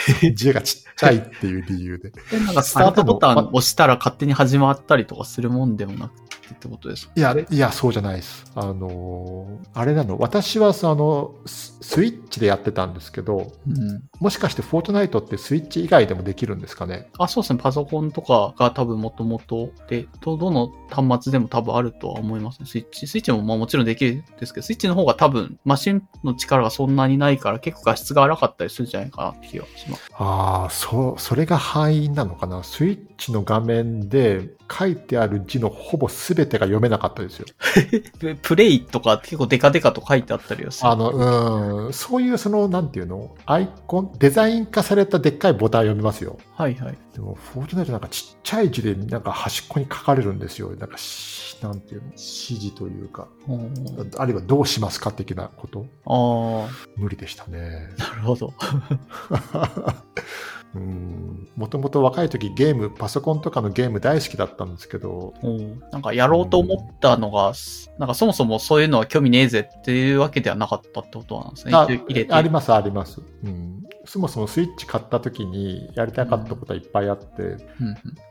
字がちっちゃいっていう理由で。なんかスタートボタン押したら勝手に始まったりとかするもんでもなくてってことですか？いや、いや、そうじゃないです。あのーあれなの、私はその、ススイッチでやってたんですけど、うん。もしかしてフォートナイトってスイッチ以外でもできるんですかね？あ、そうですね。パソコンとかが多分もともとで、どどの端末でも多分あるとは思いますね。スイッチ。スイッチもまあもちろんできるんですけど、スイッチの方が多分マシンの力がそんなにないから結構画質が荒かったりするんじゃないかなって気がします。ああ、そう、それが範囲なのかな？スイッチの画面で書いてある字のほぼ全てが読めなかったですよ。ププレイとか結構デカデカと書いてあったりはする。あの、うん、そういうその、なんていうの？アイコン、デザイン化されたでっかいボタン読みますよ。はいはい。でも、フォートナイトなんかちっちゃい字でなんか端っこに書かれるんですよ。なんかし、なんていうの？指示というか、うんあるいはどうしますか的なこと。あ無理でしたね。あ、なるほど。うんもともと若い時ゲーム、パソコンとかのゲーム大好きだったんですけど、うんなんかやろうと思ったのが、なんかそもそもそういうのは興味ねえぜっていうわけではなかったってことなんですね。あ一応入れて。あります、あります、うん。そもそもスイッチ買った時にやりたかったことはいっぱいあって、うん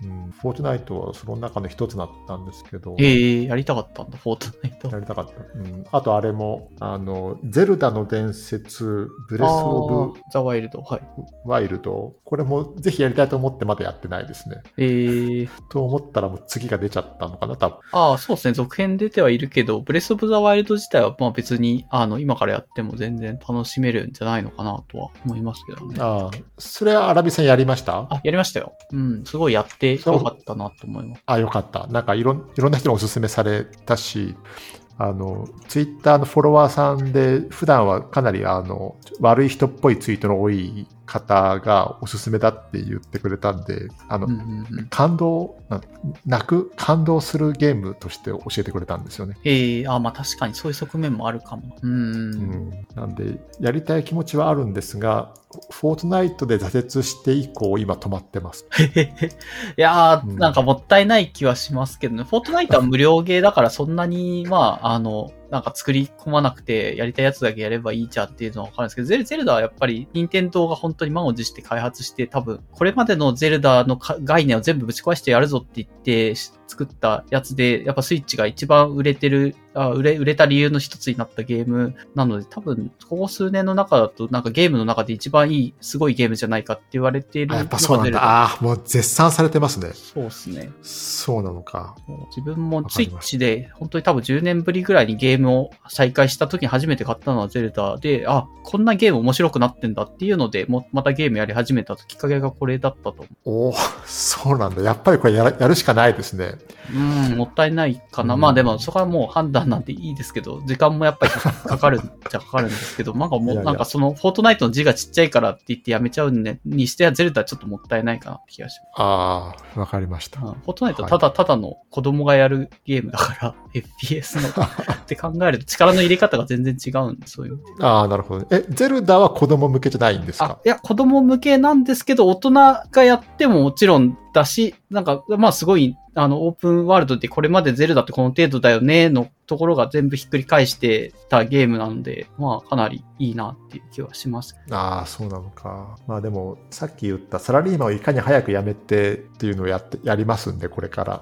うんうんフォートナイトはその中の一つだったんですけど、ええやりたかったんだ、フォートナイト。やりたかった。うん、あとあれも、あの、ゼルダの伝説、ブレス・オあーザ・ワイルド。はい。ブ・ワイルド、これもぜひやりたいと思ってまだやってないですね。ええと思ったらもう次が出ちゃったのかな、多分。ああ、そうですね。続編出てはいるけど、ブレス・オブ・ザ・ワイルド自体は、まあ別に、あの、今からやっても全然楽しめるんじゃないのかなとは思いますけどね。あああ、それはアラビさんやりました？やりましたよ。うん。すごいやってよかったなと思います。あ、よかった。なんかいろんいろんな人にお勧めされたし、あの、ツイッターのフォロワーさんで、普段はかなりあの、悪い人っぽいツイートの多い方がおすすめだって言ってくれたんで、あの、うんうんうん。感動、な泣く、感動するゲームとして教えてくれたんですよね。ええああ、まあ確かにそういう側面もあるかも。うんうん。うん、なんで、やりたい気持ちはあるんですが、フォートナイトで挫折して以降、今止まってます。いやー、うんなんかもったいない気はしますけどね。フォートナイトは無料ゲーだからそんなに、まあ、あの、なんか作り込まなくて、やりたいやつだけやればいいじゃんっていうのはわかるんですけど、ゼルゼルダはやっぱり、任天堂が本当に満を持して開発して、多分、これまでのゼルダの概念を全部ぶち壊してやるぞって言って作ったやつで、やっぱスイッチが一番売れてる、あ売れ、売れた理由の一つになったゲームなので、多分、ここ数年の中だと、なんかゲームの中で一番いい、すごいゲームじゃないかって言われているあやっぱそうなんだ。ああー、もう絶賛されてますね。そうですね。そうなのか。自分もツイッチで本当に多分10年ぶりぐらいにゲームを再開した時に初めて買ったのはゼルダで、あ、こんなゲーム面白くなってんだっていうので、もまたゲームやり始めたきっかけがこれだったと思おお、そうなんだ。やっぱりこれやるしかないですね。う。うん、もったいないかな。うんまあでもそこはもう判断なんていいですけど、時間もやっぱりかかるんじゃかかるんですけど、なんかもいうやいやなんかそのフォートナイトの字がちっちゃいからって言ってやめちゃうんで、にしてはゼルダちょっともったいないかなって気がします。ああ、わかりました。うんフォートナイトはただただの子供がやるゲームだから、FPS の って考えると力の入れ方が全然違うんで、そういう。ああ、なるほど。え、ゼルダは子供向けじゃないんですか、あいや、子供向けなんですけど、大人がやってももちろんだし、なんか、まあすごい、あの、オープンワールドってこれまでゼルダってこの程度だよね、のところが全部ひっくり返してたゲームなんで、まあかなりいいなっていう気はします。ああ、そうなのか。まあでも、さっき言ったサラリーマンをいかに早く辞めてっていうのをやって、やりますんで、これから。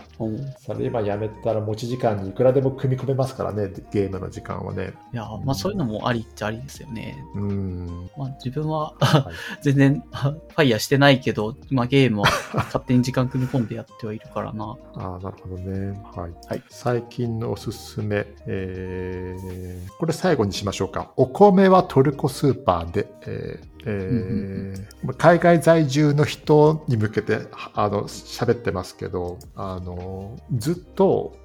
サラリーマン辞めたら持ち時間にいくらでも組み込めますからね、ゲームの時間はね。いや、まあそういうのもありっちゃありですよね。うん。まあ自分ははい 全然あファイヤーしてないけど、まあゲームは勝手に時間組み込んでやってはいるからな。ああ、なるほどね。はい。はい最近のおすすめ、えーこれ最後にしましょうか。お米はトルコスーパーで、えーえー海外在住の人に向けてはあの喋ってますけど、あのずっと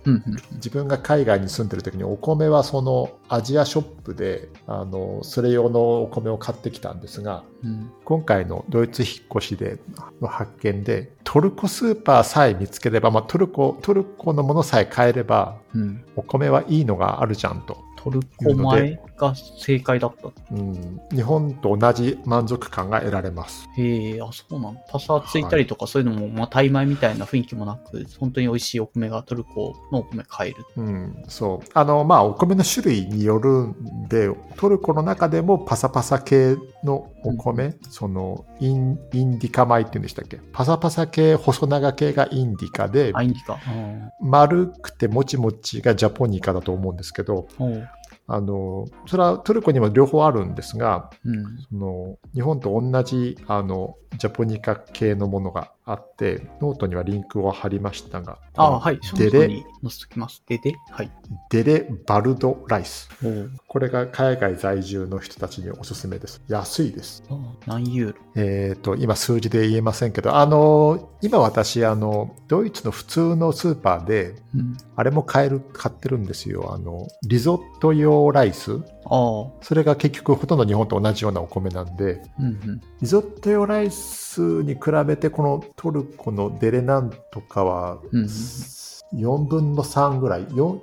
自分が海外に住んでる時にお米はそのアジアショップであのそれ用のお米を買ってきたんですが、うん。今回のドイツ引っ越しでの発見でトルコスーパーさえ見つければ、まあ、トルコトルコのものさえ買えればうん。お米はいいのがあるじゃんとトルコ米？がが正解だった。うん、日本と同じ満足感が得られます。へえ、あ、そうなの。パサついたりとか、そういうのも、まあ、タイ米みたいな雰囲気もなく、本当に美味しいお米がトルコのお米買える。うん、そう。あの、まあ、お米の種類によるんで、トルコの中でもパサパサ系のお米、そのイン、インディカ米って言うんでしたっけ？パサパサ系、細長系がインディカで、あ、インディカ。うん丸くてもちもちがジャポニカだと思うんですけど、おうあの、それはトルコにも両方あるんですが、うん。その日本と同じあのジャポニカ系のものがあって、ノートにはリンクを貼りましたが、あはい。デレきます。でではい。デレバルドライス。これが海外在住の人たちにおすすめです。安いです。あ何ユーロ？えっ、と、今数字で言えませんけど、あの、今私、あの、ドイツの普通のスーパーで、うん。あれも買える、買ってるんですよ。あの、リゾット用ライス。ああ。それが結局ほとんど日本と同じようなお米なんで、うんうん。リゾット用ライスに比べて、このトルコのデレナンとかは、4分の3ぐらい、4,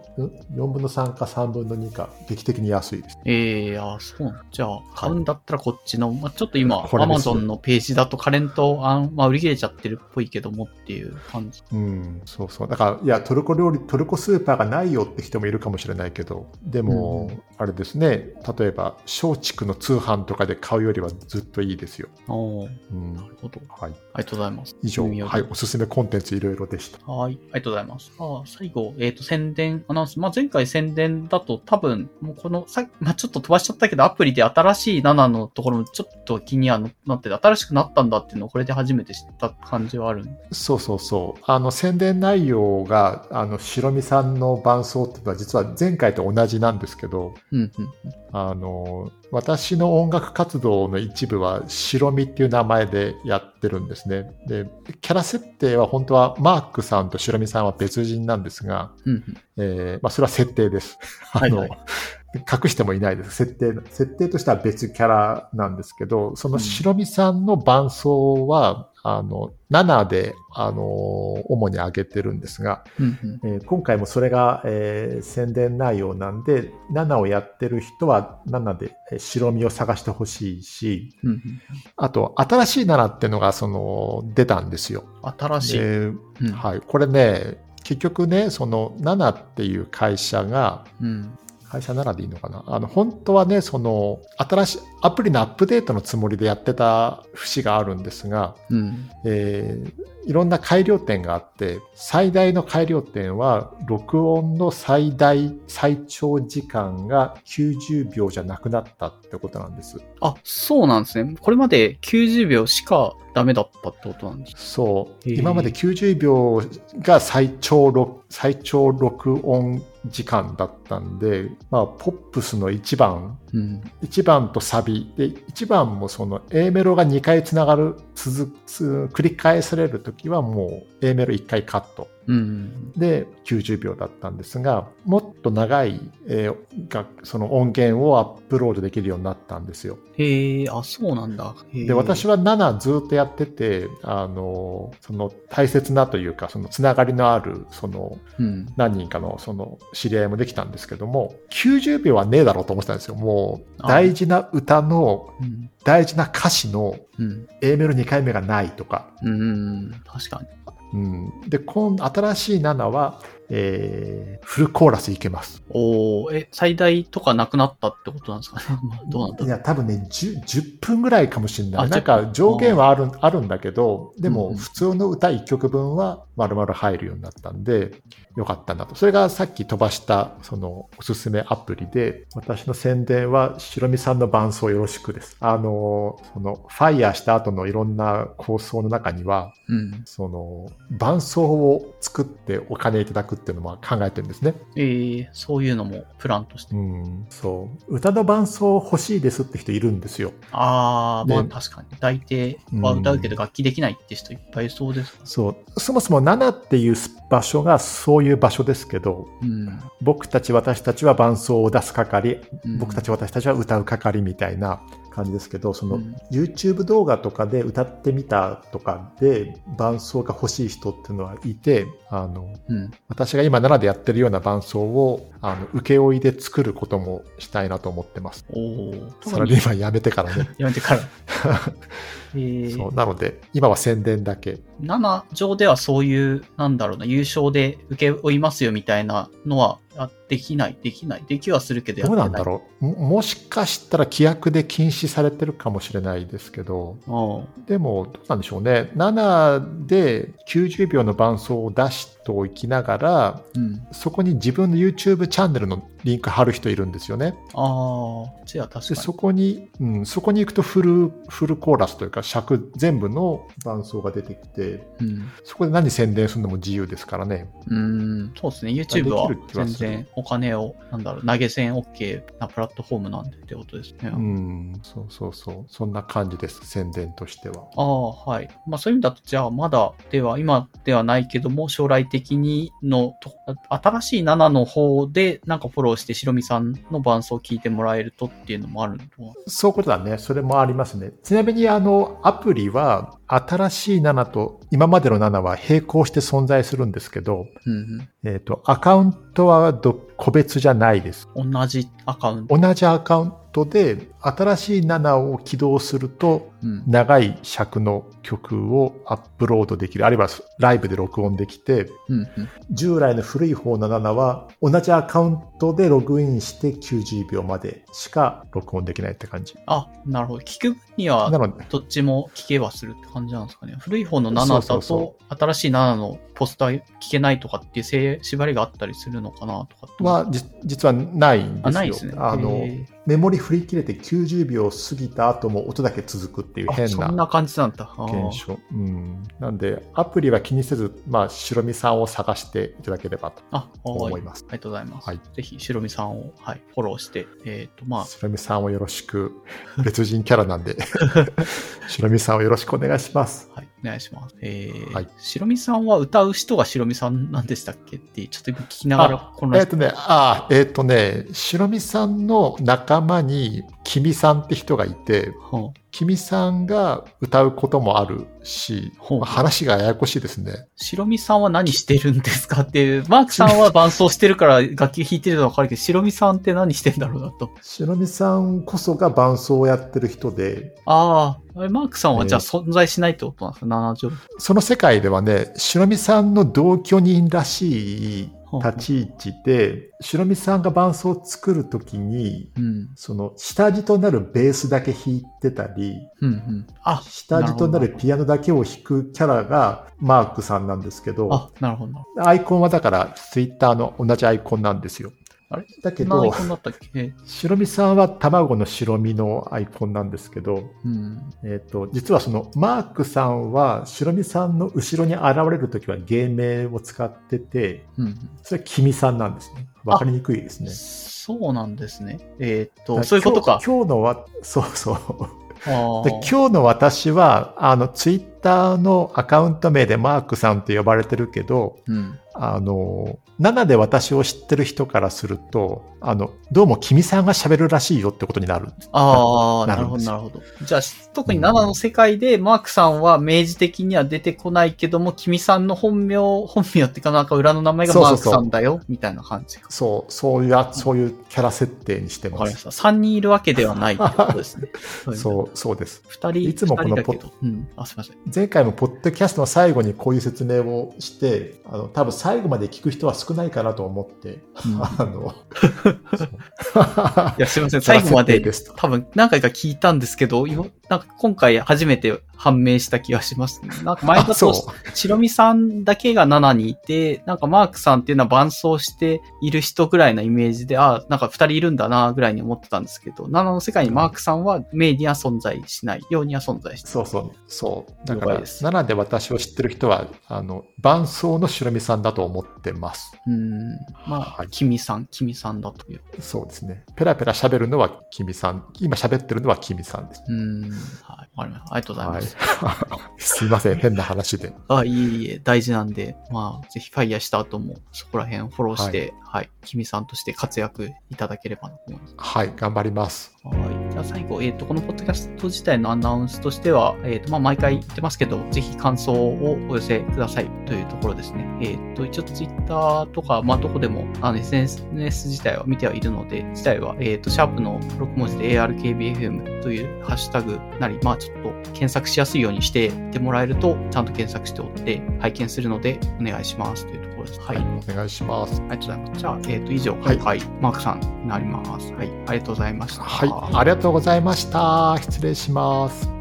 4分の3か3分の2か、劇的に安いです。ええあそうなんじゃあ、買うんだったらこっちの、まあ、ちょっと今、アマゾンのページだとカレント、あんまあ、売り切れちゃってるっぽいけどもっていう感じ。うん、そうそう。だから、いや、トルコ料理、トルコスーパーがないよって人もいるかもしれないけど、でも、うんあれですね、例えば、松竹の通販とかで買うよりはずっといいですよ。おーうんな。るほど。はい。ありがとうございます。以上、はい、おすすめコンテンツいろいろでした。はい。ありがとうございます。あ最後、えっ、と、宣伝、アナウンス。まあ、前回宣伝だと多分、もうこの、さまあ、ちょっと飛ばしちゃったけど、アプリで新しい7のところもちょっと気にはなってて、新しくなったんだっていうのをこれで初めて知った感じはあるんで。そうそうそう。あの、宣伝内容が、あの、白身さんの伴奏っていうのは実は前回と同じなんですけど、うん、うん。あの、私の音楽活動の一部は白身っていう名前でやってるんですね。で、キャラ設定は本当はマークさんと白身さんは別人なんですが、うん、うん。えーまあそれは設定です。あの、はいはい隠してもいないです。設定、設定としては別キャラなんですけど、その白身さんの伴奏は、あの、7で、あの、主に上げてるんですが、うん、うん。えー今回もそれが、えー宣伝内容なんで、7をやってる人は7でえー白身を探してほしいし、うんうんあと、新しい7っていうのが、その、出たんですよ。新しい。でうんはい。これね、結局ね、その、7っていう会社が、うん。会社ならでいいのかな？あの、本当はね、その、新しい、アプリのアップデートのつもりでやってた節があるんですが、うん。えーいろんな改良点があって、最大の改良点は、録音の最大、最長時間が90秒じゃなくなったってことなんです。あ、そうなんですね。これまで90秒しかダメだったってことなんです。そう。今まで90秒が最長録、最長録音時間だったんで、まあ、ポップスの1番、うん。1番とサビ。で、1番もその A メロが2回つながる、続く、繰り返されるときはもう A メロ1回カット。うん。で90秒だったんですが、もっと長い、えーがその音源をアップロードできるようになったんですよ。へえ、あ、そうなんだ。で、私は7ずっとやってて、あの、その大切なというか、そのつながりのある、そのうん。何人かのその知り合いもできたんですけども、90秒はねえだろうと思ってたんですよ。もうあ大事な歌の、うん。大事な歌詞のうん。A メロ2回目がないとか、うん。確かに。うん、で、今新しい7は、えーフルコーラスいけます。おーえ、最大とかなくなったってことなんですかね？まあ、どうなんだ。いや、多分ね10、10分ぐらいかもしれなあい。なん10か分上限はあるあるんだけど、でうんも普通の歌1曲分は丸々入るようになったんで、よかったなと。それがさっき飛ばした、そのおすすめアプリで、私の宣伝は白身さんの伴奏よろしくです。あの、その、ファイヤーした後のいろんな構想の中には、うん。その、伴奏を作ってお金いただくっていうのも考えてるんですね。えー、そういうのもプランとして。うん、そう。歌の伴奏欲しいですって人いるんですよ。あー、まあね確かに。大抵は歌うけど楽器できないって人いっぱいいそうですから。そう。そもそも7っていう場所がそういう場所ですけど、うん。僕たち私たちは伴奏を出す係、うん僕たち私たちは歌う係みたいな、感じですけど、そのうん YouTube 動画とかで歌ってみたとかで伴奏が欲しい人っていうのはいて、あの、うん。私が今奈良でやってるような伴奏を、あの、請負いで作ることもしたいなと思ってます。おお。サラリーマン辞めてからね。やめてから。えー、そう。なので、今は宣伝だけ。7上ではそういう、なんだろうな、優勝で受け負いますよみたいなのは、あできない、できない。できはするけどど。うなんだろうももしかしたら規約で禁止されてるかもしれないですけど、う。でも、どうなんでしょうね。7で90秒の伴奏を出しておきながら、うん。そこに自分の YouTube チャンネルのリンク貼る人いるんですよね。ああ、じゃあ確かに。でそこに、うん、そこに行くとフル、フルコーラスというか尺全部の伴奏が出てきて、うん。そこで何宣伝するのも自由ですからね。うーん、そうですね。YouTube は全然お金を、なんだろう、投げ銭 OK なプラットフォームなんでってことですね。うん、そうそうそう。そんな感じです、宣伝としては。ああ、はい。まあそういう意味だと、じゃあまだでは、今ではないけども、将来的にの、と新しい7の方でなんかフォローして、白見さんの伴奏を聞いてもらえるとっていうのもあるのそういうことだね。それもありますね。ちなみに、あの、アプリは、新しい7と今までの7は並行して存在するんですけど、うんえっ、と、アカウントはど個別じゃないです。うん。同じアカウント。同じアカウントで、新しい7を起動すると、うん。長い尺の曲をアップロードできる、あるいはライブで録音できて、うんうん。従来の古い方の7は同じアカウントでログインして90秒までしか録音できないって感じ。あ、なるほど。聞く分にはどっちも聞けはするって感じなんですかね。古い方の7だと、新しい7のポスター聞けないとかっていう縛りがあったりするのかなとかっては、じ実はないんですよ。あ、ないですね。あのへ、メモリ振り切れて90秒過ぎた後も音だけ続くっていう変なそんな感じなんだ。うん。なんで、アプリは気にせず、まあ、白身さんを探していただければと。思います。ありがとうございます。はいぜひ、白身さんを、はい、フォローして、えっ、と、まあ、白身さんをよろしく、別人キャラなんで、白身さんをよろしくお願いします。はい、お願いします。えー、はい白身さんは歌う人が白身さんなんでしたっけって、ちょっと今聞きながら、この、えっ、とね、あえっ、とね、白身さんの仲間に、君さんって人がいて、君さんが歌うこともあるし、話がややこしいですね。白身さんは何してるんですかっていう、マークさんは伴奏してるから楽器弾いてるのはわかるけど、白身さんって何してんだろうなと。白身さんこそが伴奏をやってる人で、ああ、マークさんはじゃあえ存在しないってことなんですか、七条。その世界ではね、白身さんの同居人らしい立ち位置で、白身さんが伴奏を作るときに、うん。その下地となるベースだけ弾いてたり、うんうん。あ、下地となるピアノだけを弾くキャラがマークさんなんですけど、あ、なるほどな。アイコンはだからツイッターの同じアイコンなんですよ。あれ？だけど白身さんは卵の白身のアイコンなんですけど、うん。えっ、と、実はそのマークさんは白身さんの後ろに現れるときは芸名を使ってて、うん。それは君さんなんですね。わかりにくいですね。そうなんですね。えーっと、だらそういうことか。今日のは、そうそう。で今日の私は、あの、ツイッターのアカウント名でマークさんって呼ばれてるけど、うん。あの、7で私を知ってる人からすると、あの、どうも君さんが喋るらしいよってことになる。ああ、なるほど、なるほど。じゃあ、特に7の世界で、マークさんは明示的には出てこないけども、君さんの本名、本名っていうかなんか裏の名前がマークさんだよ、みたいな感じか。そう、そういうや、そういうキャラ設定にしてま。わかりますした。3人いるわけではないってことですね。う。そう、そうです。2人、いつもこの二人だけど。うん。あ、すいません。前回もポッドキャストの最後にこういう説明をして、あの、多分最後まで聞く人は少ないかなと思って、うん。あの、いや、すいません。最後まで多分何回か聞いたんですけど、今なんか今回初めて判明した気がします、ね。なんか前だと、白身さんだけが7にいて、なんかマークさんっていうのは伴奏している人ぐらいなイメージで、あなんか2人いるんだなぐらいに思ってたんですけど、7の世界にマークさんは名には存在しないようには存在してそうそう、そう。だから、了解です7で私を知ってる人は、あの、伴奏の白身さんだと思ってます。うん。まあ、はい君さん、君さんだという。そうですね。ペラペラ喋るのは君さん。今喋ってるのは君さんです。うん。はい。わかりました。ありがとうございはいます。。すいません、変な話で。あ、いえいえ、大事なんで、まあ、ぜひファイヤーした後も、そこら辺フォローして、はい、君さんとして活躍いただければなと思います。はい、頑張ります。はい。じゃあ最後、えっ、と、このポッドキャスト自体のアナウンスとしては、えっ、と、まあ、毎回言ってますけど、ぜひ感想をお寄せくださいというところですね。えっ、と、一応ツイッターとか、まあ、どこでも、あの、SNS 自体は見てはいるので、自体は、えっ、と、シャープの6文字で ARKBFM というハッシュタグなり、まあ、ちょっと検索しやすいようにしてってもらえると、ちゃんと検索しておって、拝見するので、お願いしますというところです。はい。お願いします。ありがとうございます。じゃあ、えっ、と、以上、はい今回、マークさんになります。はい。ありがとうございました。はい、ありがとうございました。失礼します。